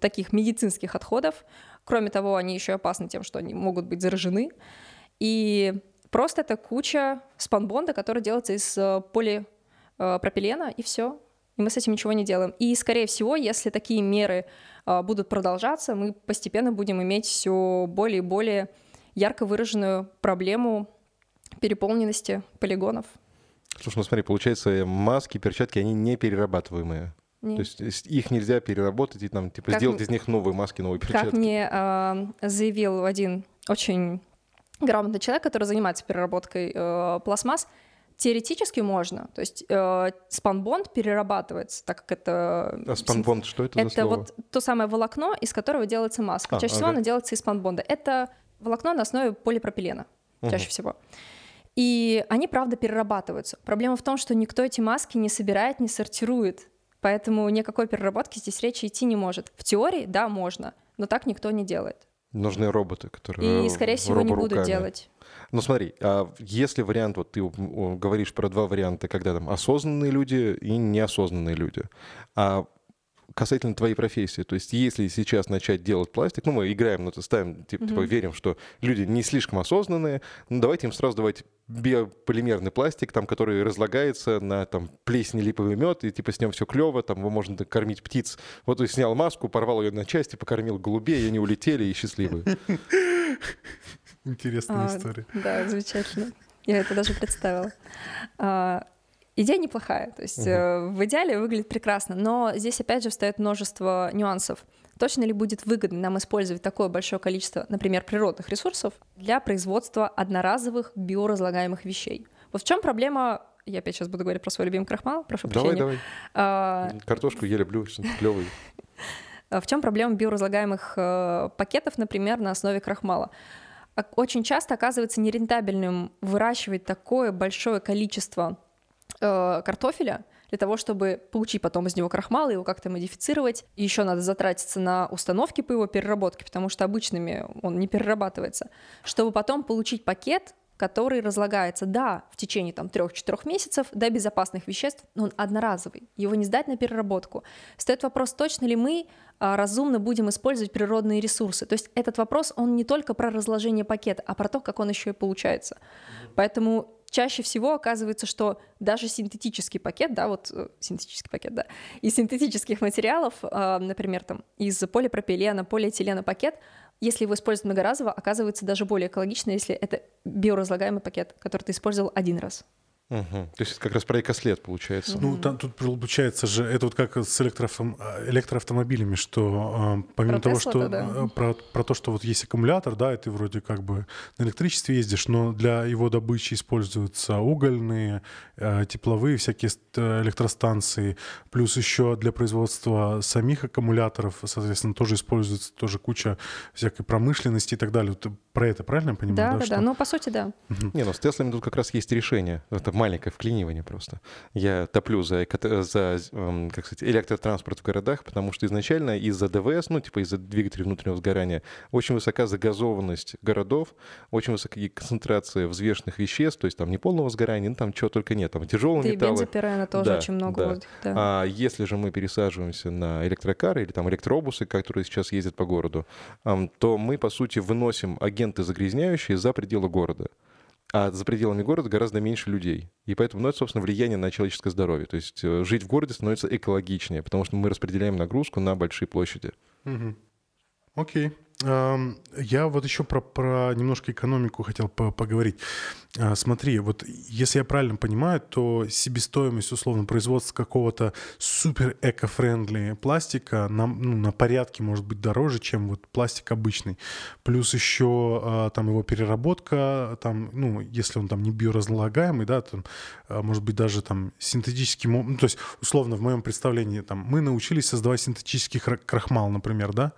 таких медицинских отходов. Кроме того, они еще опасны тем, что они могут быть заражены. И просто это куча спанбонда, который делается из э, полипропилена, и все. И мы с этим ничего не делаем. И, скорее всего, если такие меры а, будут продолжаться, мы постепенно будем иметь все более и более ярко выраженную проблему переполненности полигонов. Слушай, ну смотри, получается, маски, перчатки, они не перерабатываемые. То есть их нельзя переработать и там типа Как сделать из них новые маски, новые перчатки. Как мне э, заявил один очень грамотный человек, который занимается переработкой э, пластмасс, теоретически можно. То есть э, спанбонд перерабатывается, так как это... А спанбонд что это, за Это слово? вот то самое волокно, из которого делается маска. А, чаще всего ага. оно делается из спанбонда. Это волокно на основе полипропилена, чаще Мгм. всего. И они, правда, перерабатываются. Проблема в том, что никто эти маски не собирает, не сортирует. Поэтому никакой переработки здесь речи идти не может. В теории, да, можно, но так никто не делает. Нужны роботы, которые И, скорее всего, не будут делать. Ну смотри, а если вариант, вот ты говоришь про два варианта, когда там осознанные люди и неосознанные люди, а касательно твоей профессии, то есть если сейчас начать делать пластик, ну мы играем, ну, то ставим, типа, типа, Мгм. верим, что люди не слишком осознанные, ну давайте им сразу давать биополимерный пластик, там, который разлагается на там плесень липовый мед, и типа с ним все клево, там его можно кормить птиц. Вот ты снял маску, порвал ее на части, покормил голубей, и они улетели и счастливые. Интересная А, история. Да, замечательно. Я это даже представила. А, Идея неплохая, то есть э, в идеале выглядит прекрасно, но здесь опять же встает множество нюансов. Точно ли будет выгодно нам использовать такое большое количество, например, природных ресурсов для производства одноразовых биоразлагаемых вещей? Вот в чем проблема? Я опять сейчас буду говорить про свой любимый крахмал, прошу Давай, прощения. давай. А, Картошку я люблю, клевый. А В чем проблема биоразлагаемых э, пакетов, например, на основе крахмала? Очень часто оказывается нерентабельным выращивать такое большое количество э, картофеля для того, чтобы получить потом из него крахмал, его как-то модифицировать. И еще надо затратиться на установки по его переработке, потому что обычными он не перерабатывается, чтобы потом получить пакет, который разлагается, да, в течение там 3-4 месяцев до безопасных веществ, но он одноразовый, его не сдать на переработку. Стоит вопрос, точно ли мы а, разумно будем использовать природные ресурсы. То есть этот вопрос, он не только про разложение пакета, а про то, как он еще и получается. Поэтому чаще всего оказывается, что даже синтетический пакет, да, вот э, синтетический пакет, да, из синтетических материалов, а, например, там из полипропилена, полиэтилена пакет, если его использовать многоразово, оказывается даже более экологично, если это биоразлагаемый пакет, который ты использовал один раз. Мгм. То есть это как раз про экослед получается. Ну, там, тут получается же, это вот как с электроавтом- электроавтомобилями, что э, помимо Про того, Тесла-то, что да. э, про, про то, что вот есть аккумулятор, да, и ты вроде как бы на электричестве ездишь, но для его добычи используются угольные, э, тепловые всякие ст- электростанции, плюс еще для производства самих аккумуляторов, соответственно, тоже используется тоже куча всякой промышленности и так далее. Ты про это правильно я понимаю? Да, да, да. что- Ну, по сути, да. Не, ну с Теслами тут как раз есть решение. Это маленькое вклинивание просто. Я топлю за, за эм, как сказать, электротранспорт в городах, потому что изначально из-за ДВС, ну типа из-за двигателей внутреннего сгорания, очень высока загазованность городов, очень высокие концентрации взвешенных веществ, то есть там не полного сгорания, ну там чего только нет, там тяжелые Да и металлы. бензопирена тоже Да, очень много. да. вот, да. А если же мы пересаживаемся на электрокары или там электробусы, которые сейчас ездят по городу, то мы, по сути, выносим агенты загрязняющие за пределы города. А за пределами города гораздо меньше людей. И поэтому, ну, это, собственно, влияние на человеческое здоровье. То есть э, жить в городе становится экологичнее, потому что мы распределяем нагрузку на большие площади. Мгм. Окей. Я вот еще про, про немножко экономику хотел по- поговорить. А, Смотри, вот если я правильно понимаю, то себестоимость условно производства какого-то супер эко-френдли пластика на, ну, на порядке может быть дороже, чем вот пластик обычный. Плюс еще а, там его переработка, там, ну, если он там не биоразлагаемый, да, там, а, может быть даже там синтетический, ну, то есть условно в моем представлении там мы научились создавать синтетический крахмал, например, да,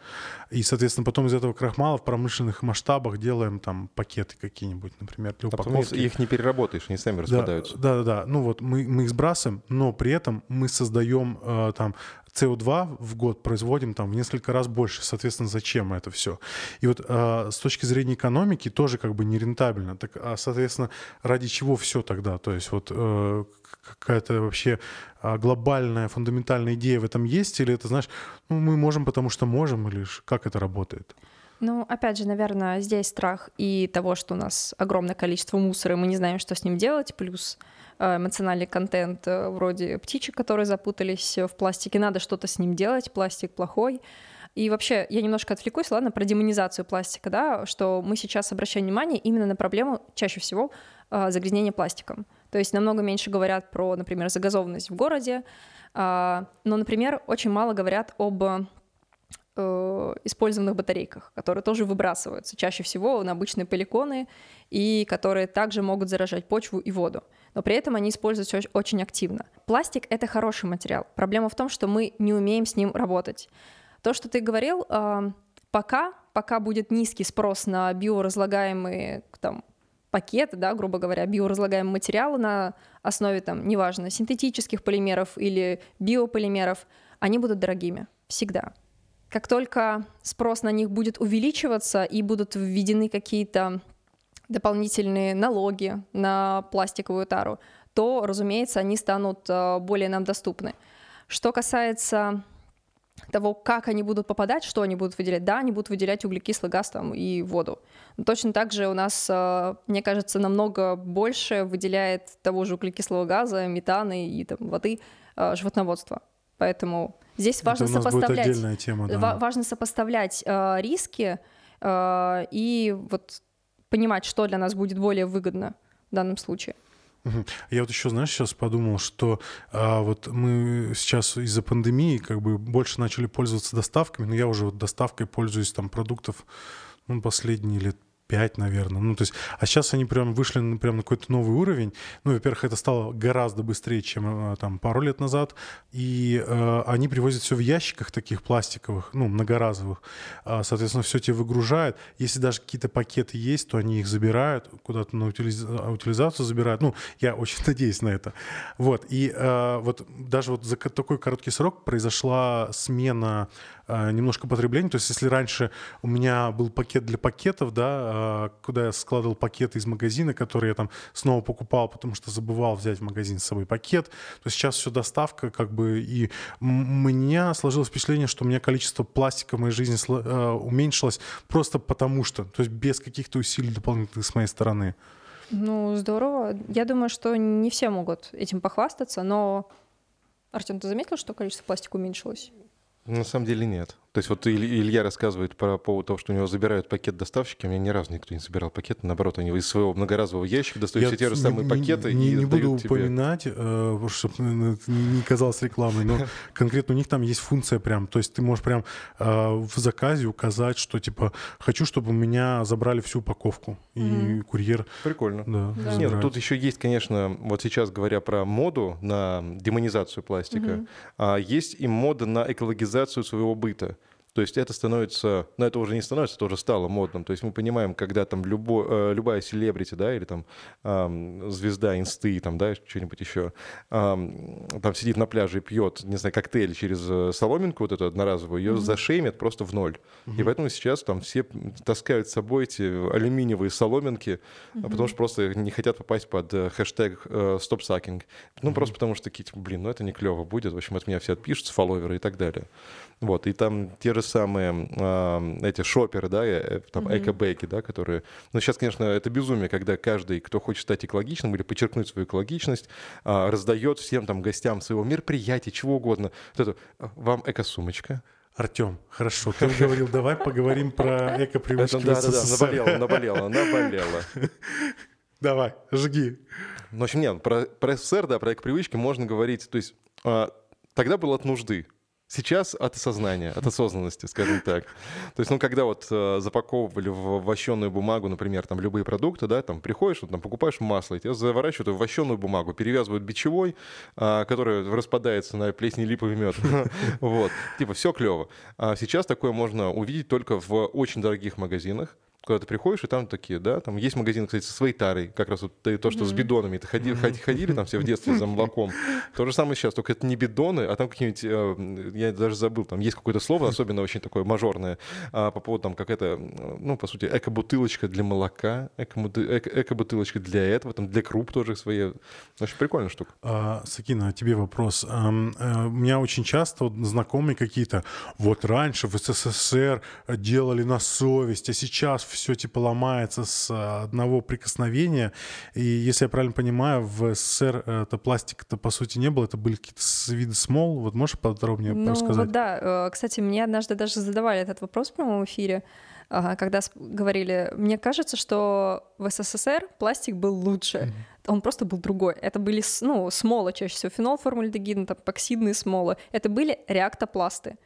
и, соответственно, потом из этого крахмала в промышленных масштабах делаем там пакеты какие-нибудь, например, для А упаковки. их их не переработаешь, они сами Да, распадаются. да, да, да. Ну вот мы, мы их сбрасываем, но при этом мы создаем э, там CO2 в год производим там в несколько раз больше. Соответственно, зачем это все? И вот э, с точки зрения экономики тоже как бы нерентабельно. Так, а, соответственно, ради чего все тогда? То есть вот э, какая-то вообще а, глобальная, фундаментальная идея в этом есть? Или это, знаешь, ну мы можем, потому что можем? Или как это работает? Ну, опять же, наверное, здесь страх и того, что у нас огромное количество мусора, и мы не знаем, что с ним делать, плюс э, эмоциональный контент э, вроде птичек, которые запутались в пластике, надо что-то с ним делать, пластик плохой. И вообще, я немножко отвлекусь, ладно, про демонизацию пластика, да, что мы сейчас обращаем внимание именно на проблему чаще всего э, загрязнения пластиком. То есть намного меньше говорят про, например, загазованность в городе, а, но, например, очень мало говорят об э, использованных батарейках, которые тоже выбрасываются чаще всего на обычные поликоны и которые также могут заражать почву и воду. Но при этом они используются очень активно. Пластик — это хороший материал. Проблема в том, что мы не умеем с ним работать. То, что ты говорил, а, пока, пока будет низкий спрос на биоразлагаемые там, пакеты, да, грубо говоря, биоразлагаемые материалы на основе, там, неважно, синтетических полимеров или биополимеров, они будут дорогими всегда. Как только спрос на них будет увеличиваться и будут введены какие-то дополнительные налоги на пластиковую тару, то, разумеется, они станут э, более нам доступны. Что касается того, как они будут попадать, что они будут выделять. Да, они будут выделять углекислый газ там, и воду. Но точно так же у нас, э, мне кажется, намного больше выделяет того же углекислого газа, метана и там, воды э, животноводство. Поэтому здесь важно Это у нас сопоставлять. Будет отдельная тема, да. Важно сопоставлять э, риски и вот понимать, что для нас будет более выгодно в данном случае. Я вот еще, знаешь, сейчас подумал, что а, вот мы сейчас из-за пандемии как бы больше начали пользоваться доставками, но я уже вот доставкой пользуюсь там продуктов ну, последние лет 5, наверное. Ну, то есть, а сейчас они прям вышли на, прям на какой-то новый уровень. Ну, во-первых, это стало гораздо быстрее, чем э, там пару лет назад. И э, они привозят все в ящиках таких пластиковых, ну, многоразовых. А, соответственно, все тебе выгружают. Если даже какие-то пакеты есть, то они их забирают, куда-то на утилиз... утилизацию забирают. Ну, я очень надеюсь на это. Вот. И э, вот даже вот за такой короткий срок произошла смена э, немножко потребления. То есть, если раньше у меня был пакет для пакетов, да, а, куда я складывал пакеты из магазина, которые я там снова покупал, потому что забывал взять в магазин с собой пакет. То сейчас все доставка, как бы, и у меня сложилось впечатление, что у меня количество пластика в моей жизни а, уменьшилось просто потому что, то есть без каких-то усилий дополнительных с моей стороны. Ну, здорово. Я думаю, что не все могут этим похвастаться, но Артем, ты заметил, что количество пластика уменьшилось? На самом деле нет. То есть вот Илья рассказывает про повод того, что у него забирают пакет доставщики. У меня ни разу никто не забирал пакеты. Наоборот, они из своего многоразового ящика достают все те же самые не, пакеты не, и Не буду тебе. упоминать, э, чтобы не казалось рекламой, но конкретно у них там есть функция прям. То есть ты можешь прям э, в заказе указать, что типа хочу, чтобы у меня забрали всю упаковку. И mm-hmm. курьер... Прикольно. Да, да. Нет, ну тут еще есть, конечно, вот сейчас говоря про моду на демонизацию пластика, mm-hmm. есть и мода на экологизацию своего быта. То есть это становится, но это уже не становится, это уже стало модным. То есть мы понимаем, когда там любо, э, любая селебрити, да, или там эм, звезда инсты, там, да, что-нибудь еще, эм, там сидит на пляже и пьет, не знаю, коктейль через э, соломинку вот эту одноразовую, ее mm-hmm. зашеймят просто в ноль. Mm-hmm. И поэтому сейчас там все таскают с собой эти алюминиевые соломинки, mm-hmm. потому что просто не хотят попасть под э, хэштег э, стопсакинг. Ну, mm-hmm. просто потому что такие, типа, блин, ну это не клево будет, в общем, от меня все отпишутся, фолловеры и так далее. Вот, и там те же самые э, эти шоперы, да, э, там mm-hmm. эко-бейки, да, которые... Ну, сейчас, конечно, это безумие, когда каждый, кто хочет стать экологичным или подчеркнуть свою экологичность, э, раздает всем там гостям своего мероприятия, чего угодно. Вот это, вам эко-сумочка, Артем, хорошо, ты говорил, давай поговорим про эко-привычки Да, да, да, наболело, наболело, наболело. Давай, жги. Ну, в общем, нет, про, про СССР, да, про эко-привычки можно говорить, то есть а, тогда было от нужды, Сейчас от осознания, от осознанности, скажем так. То есть, ну, когда вот э, запаковывали в вощеную бумагу, например, там любые продукты, да, там приходишь, вот, там покупаешь масло, и тебя заворачивают в вощеную бумагу, перевязывают бичевой, э, которая распадается на плесни липовый мед. Вот. Типа, все клево. А сейчас такое можно увидеть только в очень дорогих магазинах, куда ты приходишь, и там такие, да, там есть магазин, кстати, со своей тарой, как раз вот то, что mm-hmm. с бидонами. Ты ходили, mm-hmm. ходили там все в детстве за молоком. То же самое сейчас, только это не бидоны, а там какие-нибудь, э, я даже забыл, там есть какое-то слово, особенно очень такое мажорное, а, по поводу там какая-то, ну, по сути, эко-бутылочка для молока, эко-бутылочка для этого, там для круп тоже свои. Очень прикольная штука. А, Сакина, тебе вопрос. А, а, у меня очень часто вот знакомые какие-то, вот раньше в СССР делали на совесть, а сейчас все типа ломается с э, одного прикосновения. И если я правильно понимаю, в СССР э, это пластика-то по сути не было, это были какие-то виды смол. Вот можешь подробнее ну, рассказать? Вот да, э, кстати, мне однажды даже задавали этот вопрос в прямом эфире когда говорили, мне кажется, что в СССР пластик был лучше. Mm-hmm. он просто был другой. Это были, ну, смолы чаще всего, фенол, формальдегид, там, эпоксидные смолы. Это были реактопласты.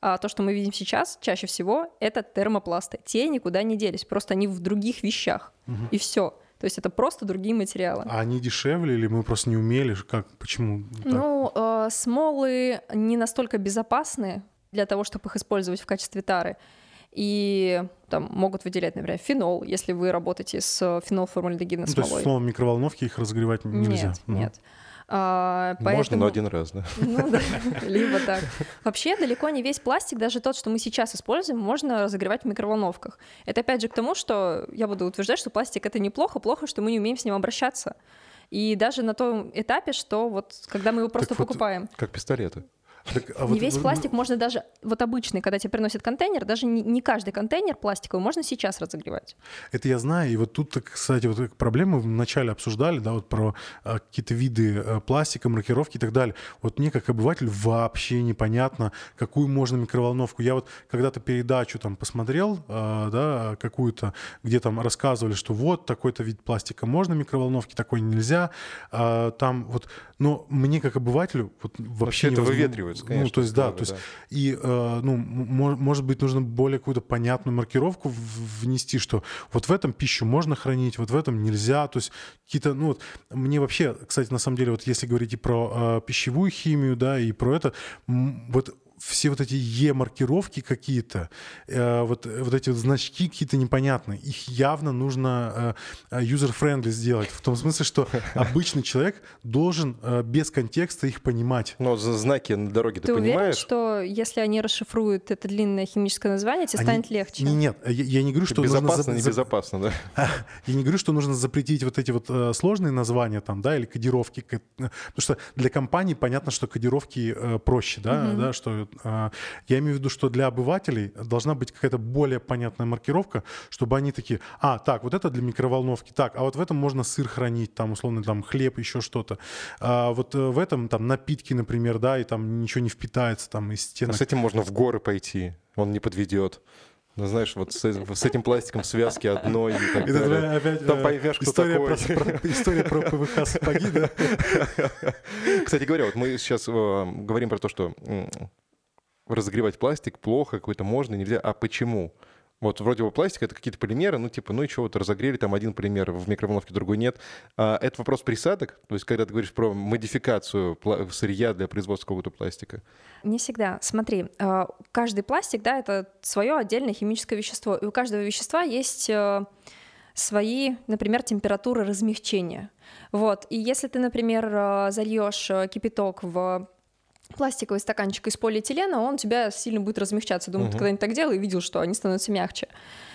А то, что мы видим сейчас, чаще всего, это термопласты. Те никуда не делись, просто они в других вещах. Угу. И все. То есть это просто другие материалы. А они дешевле или мы просто не умели? Как, почему? Так? Ну, э, смолы не настолько безопасны для того, чтобы их использовать в качестве тары. И там могут выделять, например, фенол, если вы работаете с фенолформальдегидной ну, смолой. То есть в микроволновке их разогревать нельзя? Нет, ну. нет. А, поэтому... Можно, но один раз, да? Ну да, либо так. Вообще далеко не весь пластик, даже тот, что мы сейчас используем, можно разогревать в микроволновках. Это опять же к тому, что я буду утверждать, что пластик это неплохо, плохо, что мы не умеем с ним обращаться. И даже на том этапе, что вот когда мы его просто так покупаем. Вот, как пистолеты. Так, а не вот, весь вы... пластик можно даже, вот обычный, когда тебе приносят контейнер, даже не, не каждый контейнер пластиковый можно сейчас разогревать. Это я знаю, и вот тут, кстати, вот проблемы в начале обсуждали, да, вот про а, какие-то виды а, пластика, маркировки и так далее. Вот мне как обыватель вообще непонятно, какую можно микроволновку. Я вот когда-то передачу там посмотрел, а, да, какую-то, где там рассказывали, что вот такой-то вид пластика можно микроволновки, такой нельзя. А, там вот, но мне как обывателю вот вообще, вообще это выветривает требуется, конечно. Ну, то есть, да, то есть, да. и, э, ну, может быть, нужно более какую-то понятную маркировку внести, что вот в этом пищу можно хранить, вот в этом нельзя, то есть какие-то, ну, вот, мне вообще, кстати, на самом деле, вот если говорить и про э, пищевую химию, да, и про это, вот все вот эти Е-маркировки какие-то, э, вот, вот эти вот значки какие-то непонятные, их явно нужно э, user-friendly сделать, в том смысле, что обычный человек должен э, без контекста их понимать. Но знаки на дороге ты, ты понимаешь? уверен, что если они расшифруют это длинное химическое название, тебе они... станет легче? Не, нет, я, я не говорю, что безопасно, нужно... небезопасно, да? Я не говорю, что нужно запретить вот эти вот э, сложные названия там, да, или кодировки, потому что для компаний понятно, что кодировки э, проще, да, mm-hmm. да, что я имею в виду, что для обывателей должна быть какая-то более понятная маркировка, чтобы они такие, а, так, вот это для микроволновки, так, а вот в этом можно сыр хранить, там, условно, там, хлеб, еще что-то. А вот э, в этом, там, напитки, например, да, и там ничего не впитается, там, из стенок. А с этим можно в горы пойти, он не подведет. Ну, знаешь, вот с, с этим пластиком связки одной и так и далее. Опять, Там э, поймешь, кто история такой. Про, про, история про ПВХ сапоги, да? Кстати говоря, вот мы сейчас э, говорим про то, что разогревать пластик плохо, какой-то можно, нельзя. А почему? Вот вроде бы пластик — это какие-то полимеры, ну типа, ну и что, вот разогрели там один полимер в микроволновке, другой нет. А это вопрос присадок? То есть когда ты говоришь про модификацию сырья для производства какого-то пластика? Не всегда. Смотри, а, каждый пластик, да, это свое отдельное химическое вещество, и у каждого вещества есть э, свои, например, температуры размягчения. Вот. И если ты, например, э, зальешь э, кипяток в пластиковый стаканчик из полиэтилена, он у тебя сильно будет размягчаться. Думаю, угу. ты когда-нибудь так делал и видел, что они становятся мягче.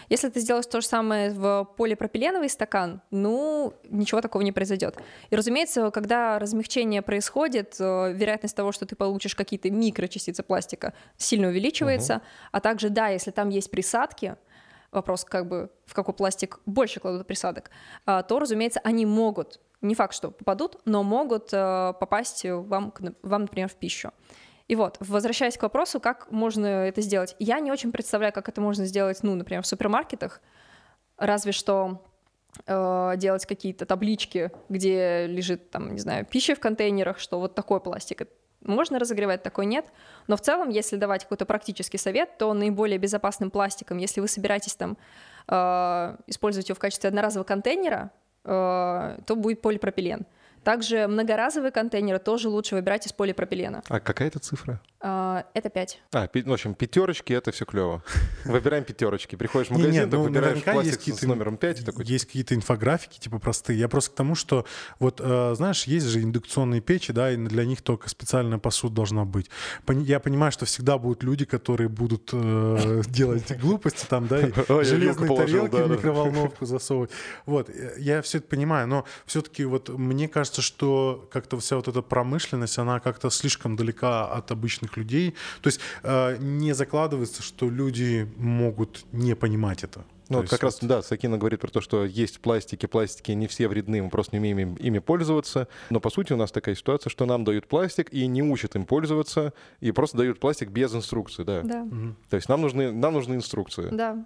Если ты сделаешь то же самое в полипропиленовый стакан, ну, ничего такого не произойдет. И, разумеется, когда размягчение происходит, э, вероятность того, что ты получишь какие-то микрочастицы пластика, сильно увеличивается. Угу. А также, да, если там есть присадки, вопрос как бы в какой пластик больше кладут присадок, а, то, разумеется, они могут не факт, что попадут, но могут э, попасть вам, вам, например, в пищу. И вот, возвращаясь к вопросу, как можно это сделать. Я не очень представляю, как это можно сделать, ну, например, в супермаркетах, разве что э, делать какие-то таблички, где лежит, там, не знаю, пища в контейнерах, что вот такой пластик можно разогревать, такой нет. Но в целом, если давать какой-то практический совет, то наиболее безопасным пластиком, если вы собираетесь там э, использовать его в качестве одноразового контейнера, то будет полипропилен. Также многоразовые контейнеры тоже лучше выбирать из полипропилена. А какая это цифра? А, это 5. А, в общем, пятерочки это все клево. Выбираем пятерочки. Приходишь в магазин, нет, нет, ну, выбираешь пластик с номером 5. И такой... Есть какие-то инфографики, типа простые. Я просто к тому, что вот, э, знаешь, есть же индукционные печи, да, и для них только специальная посуда должна быть. Я понимаю, что всегда будут люди, которые будут э, делать глупости там, да, и железные тарелки в микроволновку засовывать. Вот, я все это понимаю, но все-таки вот мне кажется, кажется, что как-то вся вот эта промышленность, она как-то слишком далека от обычных людей. То есть э, не закладывается, что люди могут не понимать это. Ну, вот как вот... раз, да, Сакина говорит про то, что есть пластики, пластики не все вредны, мы просто не умеем ими пользоваться. Но, по сути, у нас такая ситуация, что нам дают пластик и не учат им пользоваться, и просто дают пластик без инструкции, да. Да. Угу. То есть нам нужны, нам нужны инструкции. Да.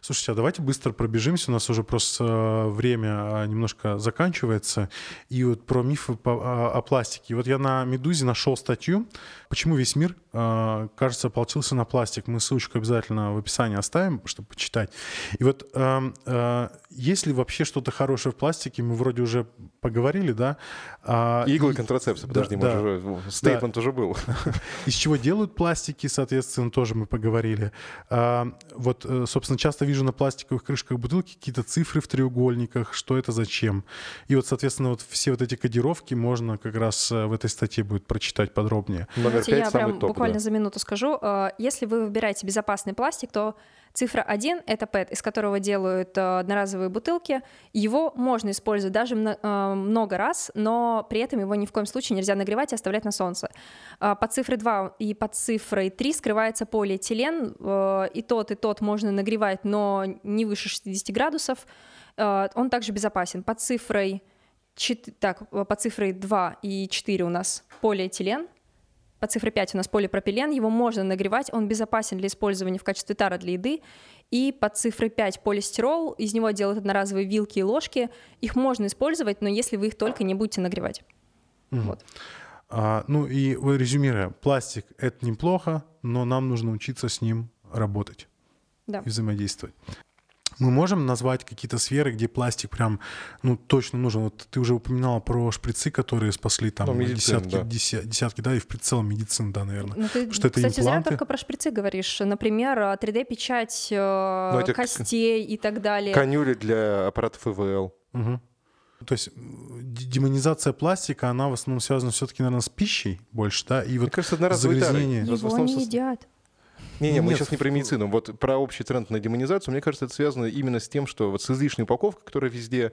Слушайте, а давайте быстро пробежимся, у нас уже просто э, время а, немножко заканчивается. И вот про мифы по, о, пластике. Вот я на «Медузе» нашел статью, почему весь мир, э, кажется, ополчился на пластик. Мы ссылочку обязательно в описании оставим, чтобы почитать. И вот э, э, есть ли вообще что-то хорошее в пластике? Мы вроде уже поговорили, да? А, Иглы и... контрацепции, подожди, да, мы да. уже, стейтмент да. уже был. Из чего делают пластики, соответственно, тоже мы поговорили. А, вот, э, собственно, часто вижу на пластиковых крышках бутылки какие-то цифры в треугольниках, что это зачем. И вот, соответственно, вот все вот эти кодировки можно как раз э, в этой статье будет прочитать подробнее. Номер 5 я прям топ, буквально да. за минуту скажу. Э, если вы выбираете безопасный пластик, то Цифра 1 — это PET, из которого делают э, одноразовые бутылки. Его можно использовать даже э, много раз, но при этом его ни в коем случае нельзя нагревать и оставлять на солнце. Э, под цифрой 2 и под цифрой 3 скрывается полиэтилен. И тот, и тот можно нагревать, но не выше 60 градусов. Он также безопасен. Под цифрой 4, так, по цифрой 2 и 4 у нас полиэтилен, по цифре 5 у нас полипропилен, его можно нагревать, он безопасен для использования в качестве тара для еды. И под цифрой 5 полистирол, из него делают одноразовые вилки и ложки. Их можно использовать, но если вы их только не будете нагревать. Угу. Вот. А, ну и резюмируя, пластик — это неплохо, но нам нужно учиться с ним работать да. и взаимодействовать. Мы можем назвать какие-то сферы, где пластик прям, ну, точно нужен. Вот ты уже упоминала про шприцы, которые спасли там ну, медицин, десятки, да. Десятки, десятки, да, и в прицел медицин, да, наверное. Ну, ты, что кстати, это зря только про шприцы говоришь. Например, 3D-печать э, ну, костей и так далее. Конюли для аппаратов ИВЛ. Угу. То есть демонизация пластика, она в основном связана все-таки, наверное, с пищей больше, да? И вот Мне кажется, загрязнение. Его не едят. Не-не, мы сейчас не про медицину. Вот про общий тренд на демонизацию, мне кажется, это связано именно с тем, что вот с излишней упаковкой, которая везде,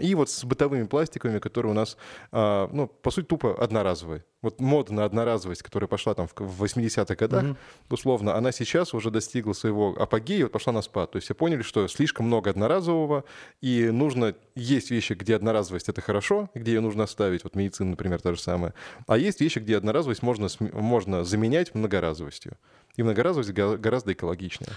и вот с бытовыми пластиками, которые у нас, а, ну, по сути, тупо одноразовые вот мода на одноразовость, которая пошла там в 80-х годах, mm условно, она сейчас уже достигла своего апогея, вот пошла на спад. То есть все поняли, что слишком много одноразового, и нужно... Есть вещи, где одноразовость — это хорошо, где ее нужно оставить, вот медицина, например, та же самая. А есть вещи, где одноразовость можно, можно заменять многоразовостью. И многоразовость гораздо экологичнее.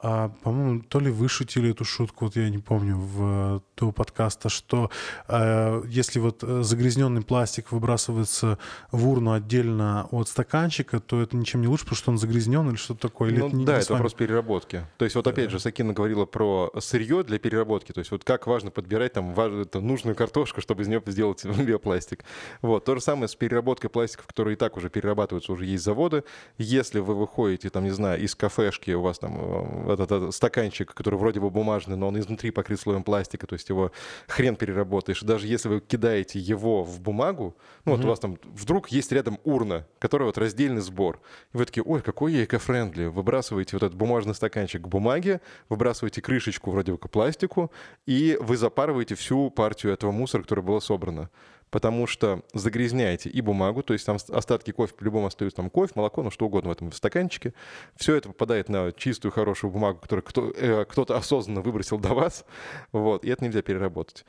А, по-моему, то ли вы шутили эту шутку, вот я не помню, в того подкаста, что э, если вот э, загрязненный пластик выбрасывается в урну отдельно от стаканчика, то это ничем не лучше, потому что он загрязнен или что-то такое. Или ну, это не, да, не это вопрос переработки. То есть вот опять же Сакина говорила про сырье для переработки, то есть вот как важно подбирать там важно, это, нужную картошку, чтобы из нее сделать биопластик. Вот. То же самое с переработкой пластиков, которые и так уже перерабатываются, уже есть заводы. Если вы выходите, там, не знаю, из кафешки, у вас там э, этот, стаканчик, который вроде бы бумажный, но он изнутри покрыт слоем пластика, то есть его хрен переработаешь. Даже если вы кидаете его в бумагу, ну вот у вас там вдруг есть рядом урна, которая вот раздельный сбор. И вы такие, ой, какой я эко-френдли. Выбрасываете вот этот бумажный стаканчик к бумаге, выбрасываете крышечку вроде бы к пластику, и вы запарываете всю партию этого мусора, которая была собрана потому что загрязняете и бумагу, то есть там остатки кофе по-любому остаются, там кофе, молоко, ну что угодно в этом стаканчике. Все это попадает на чистую, хорошую бумагу, которую кто, э, кто-то осознанно выбросил до вас, вот, и это нельзя переработать.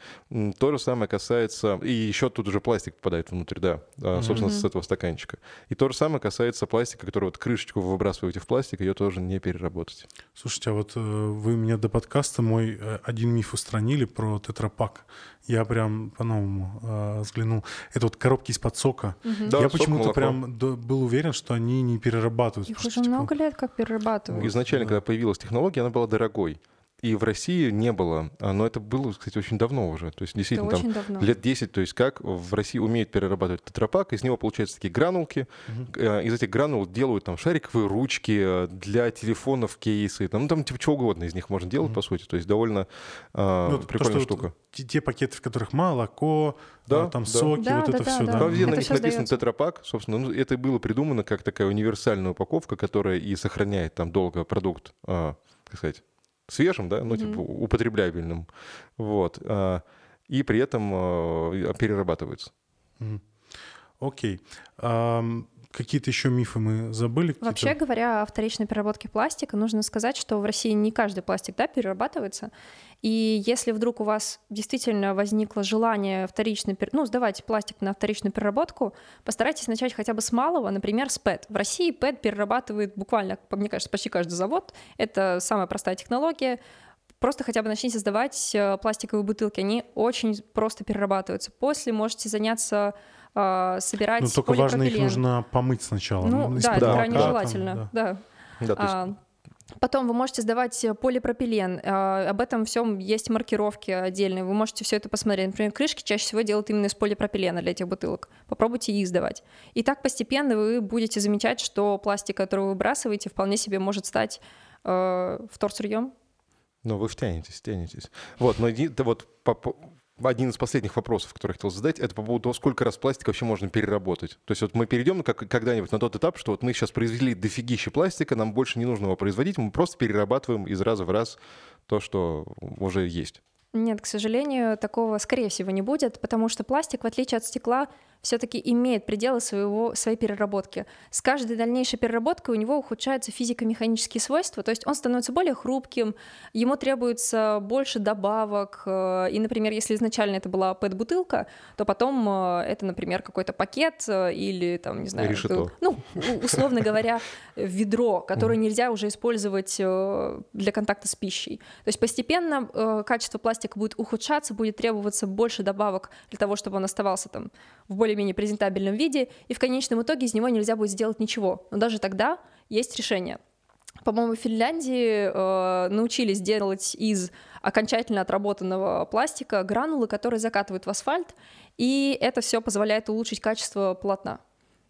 То же самое касается, и еще тут уже пластик попадает внутрь, да, mm-hmm. собственно, с этого стаканчика. И то же самое касается пластика, который вот крышечку вы выбрасываете в пластик, ее тоже не переработать. Слушайте, а вот э, вы меня до подкаста мой э, один миф устранили про тетрапак. Я прям по-новому э, взглянул. Это вот коробки из-под сока. Угу. Да, Я почему-то прям был уверен, что они не перерабатывают. Их уже типа... много лет как перерабатывают. Изначально, да. когда появилась технология, она была дорогой. И в России не было. А, но это было, кстати, очень давно уже. То есть действительно там давно. лет 10. То есть как в России умеют перерабатывать тетрапак, из него получаются такие гранулки. Угу. Из этих гранул делают там шариковые ручки э, для телефонов, кейсы. Там, ну, там типа чего угодно из них можно делать, угу. по сути. То есть довольно а, ну, прикольная то, штука. Вот те пакеты, в которых молоко, да, там да. соки, да, вот да, это да, все. Да. Да. Везде на них написано тетрапак. Собственно, ну, это было придумано как такая универсальная упаковка, которая и сохраняет там долго продукт, а, как сказать, свежим, да, ну, mm-hmm. типа употребляемым, вот, а, и при этом а, перерабатывается. Окей. Okay. Um, какие-то еще мифы мы забыли? Вообще говоря о вторичной переработке пластика, нужно сказать, что в России не каждый пластик да, перерабатывается. И если вдруг у вас действительно возникло желание вторично, ну, сдавать пластик на вторичную переработку, постарайтесь начать хотя бы с малого, например, с ПЭТ. В России ПЭТ перерабатывает буквально, мне кажется, почти каждый завод. Это самая простая технология. Просто хотя бы начните сдавать э, пластиковые бутылки, они очень просто перерабатываются. После можете заняться э, собирать Ну, только важно, их нужно помыть сначала. Ну, из-под да, это Да, крайне там, желательно. да. Да. Да, то есть А, Потом вы можете сдавать э, полипропилен. А, Об этом всем есть маркировки отдельные. Вы можете все это посмотреть. Например, крышки чаще всего делают именно из полипропилена для этих бутылок. Попробуйте их сдавать. И так постепенно вы будете замечать, что пластик, который вы выбрасываете, вполне себе может стать э, вторсырьем. Ну, вы втянетесь, втянетесь. Вот, но вот по- по- один из последних вопросов, который я хотел задать, это по поводу того, сколько раз пластик вообще можно переработать. То есть вот мы перейдем как, когда-нибудь на тот этап, что вот мы сейчас произвели дофигища пластика, нам больше не нужно его производить, мы просто перерабатываем из раза в раз то, что уже есть. Нет, к сожалению, такого, скорее всего, не будет, потому что пластик, в отличие от стекла, все-таки имеет пределы своего, своей переработки. С каждой дальнейшей переработкой у него ухудшаются физико-механические свойства, то есть он становится более хрупким, ему требуется больше добавок. э, И, например, если изначально это была PET-бутылка, то потом э, это, например, какой-то пакет э, или, там, не знаю, Решето. ну, условно говоря, ведро, которое нельзя уже использовать для контакта с пищей. То есть постепенно качество пластика будет ухудшаться, будет требоваться больше добавок для того, чтобы он оставался там в более-менее презентабельном виде, и в конечном итоге из него нельзя будет сделать ничего. Но даже тогда есть решение. По-моему, в Финляндии э, научились делать из окончательно отработанного пластика гранулы, которые закатывают в асфальт, и это все позволяет улучшить качество полотна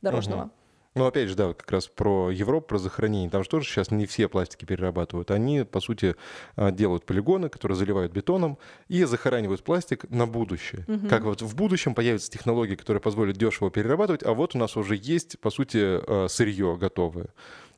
дорожного. Ну, опять же, да, как раз про Европу, про захоронение. Там же тоже сейчас не все пластики перерабатывают. Они, по сути, а, делают полигоны, которые заливают бетоном и захоранивают пластик на будущее. Как вот в будущем появятся технологии, которые позволят дешево перерабатывать, а вот у нас уже есть, по сути, а, сырье готовое.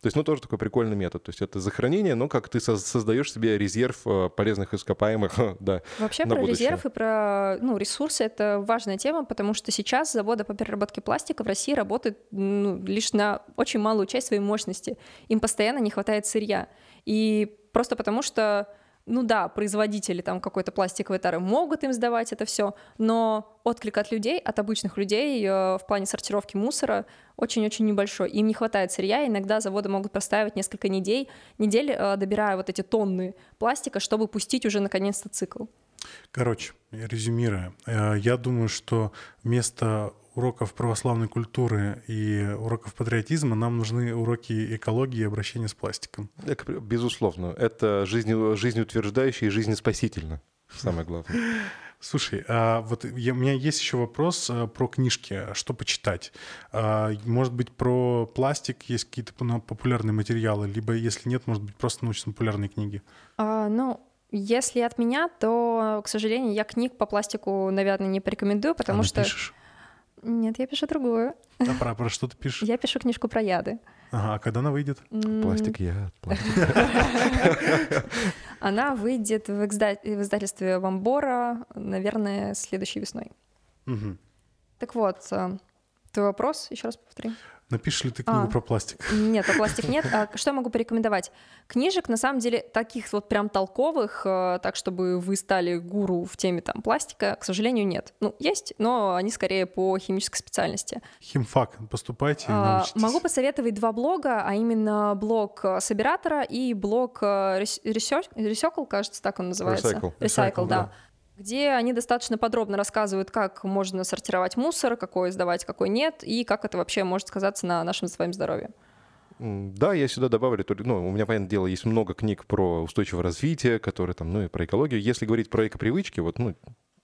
То есть, ну, тоже такой прикольный метод. То есть это захоронение, но как ты соз- создаешь себе резерв а, полезных ископаемых, да, Вообще про будущее. резерв и про ну, ресурсы это важная тема, потому что сейчас заводы по переработке пластика в России работают ну, лишь на очень малую часть своей мощности. Им постоянно не хватает сырья. И просто потому что, ну да, производители там какой-то пластиковой тары могут им сдавать это все, но отклик от людей, от обычных людей э, в плане сортировки мусора очень-очень небольшой. Им не хватает сырья, иногда заводы могут простаивать несколько недель, недель э, добирая вот эти тонны пластика, чтобы пустить уже наконец-то цикл. Короче, резюмируя, э, я думаю, что вместо уроков православной культуры и уроков патриотизма нам нужны уроки экологии и обращения с пластиком. Безусловно, это жизнь, жизнеутверждающе и жизнеспасительно. Самое главное. Слушай, а вот я- у меня есть еще вопрос а, про книжки, что почитать. А, Может быть, про пластик есть какие-то ну, популярные материалы, либо, если нет, может быть, просто научно-популярные книги. А, ну, если от меня, то, к сожалению, я книг по пластику, наверное, не порекомендую, потому а что... напишешь? Нет, я пишу другую. А про, про что ты пишешь? Я пишу книжку про яды. Ага, а когда она выйдет? Пластик я, пластик. Она выйдет в, изда- в издательстве Вамбора, наверное, следующей весной. Так вот, э, твой вопрос, еще раз повтори. Напишешь ли ты книгу А. про пластик? Нет, про пластик нет. А что я могу порекомендовать? Книжек, на самом деле, таких вот прям толковых, э, так, чтобы вы стали гуру в теме там пластика, к сожалению, нет. Ну, есть, но они скорее по химической специальности. Химфак, поступайте, А, научитесь. Могу посоветовать два блога, а именно блог э, Собиратора и блог э, Рес- Ресё- Recycle, кажется, так он называется. Recycle. Recycle, Recycle, да. да. Где они достаточно подробно рассказывают, как можно сортировать мусор, какой сдавать, какой нет, и как это вообще может сказаться на нашем с вами здоровье. Да, я сюда добавлю, только- ну, у меня, понятное дело, есть много книг про устойчивое развитие, которые там, ну, и про экологию. Если говорить про эко-привычки, вот, ну,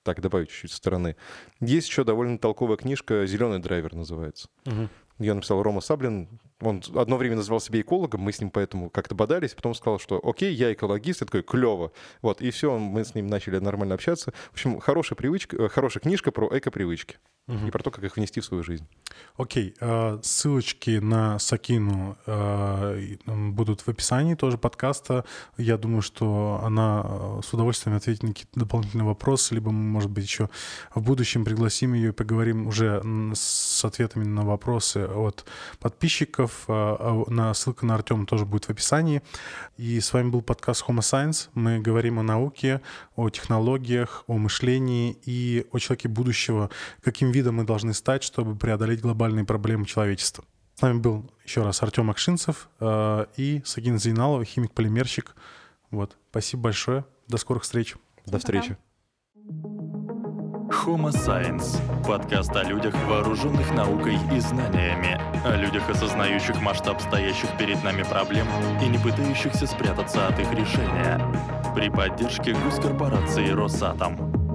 так, добавить чуть-чуть со стороны. Есть еще довольно толковая книжка «Зеленый драйвер» называется. Мгм. Ее написал Рома Саблин. Он одно время называл себя экологом, мы с ним поэтому как-то бодались, потом сказал, что окей, я экологист, я такой, клево. Вот, и все, мы с ним начали нормально общаться. В общем, хорошая привычка, э, хорошая книжка про эко-привычки. И про то, как их внести в свою жизнь. Окей, э, ссылочки на Сакину э, будут в описании тоже подкаста. Я думаю, что она э, с удовольствием ответит на какие-то дополнительные вопросы, либо мы, может быть, еще в будущем пригласим ее и поговорим уже с ответами на вопросы от подписчиков. А на, ссылка на Артема тоже будет в описании. И с вами был подкаст Homo Science. Мы говорим о науке, о технологиях, о мышлении и о человеке будущего, каким видом мы должны стать, чтобы преодолеть глобальные проблемы человечества. С нами был еще раз Артем Акшинцев э, и Сагин Зейналова, химик-полимерщик. Вот. Спасибо большое. До скорых встреч. До встречи. Homo Science – подкаст о людях, вооруженных наукой и знаниями, о людях, осознающих масштаб стоящих перед нами проблем и не пытающихся спрятаться от их решения. При поддержке госкорпорации «Росатом».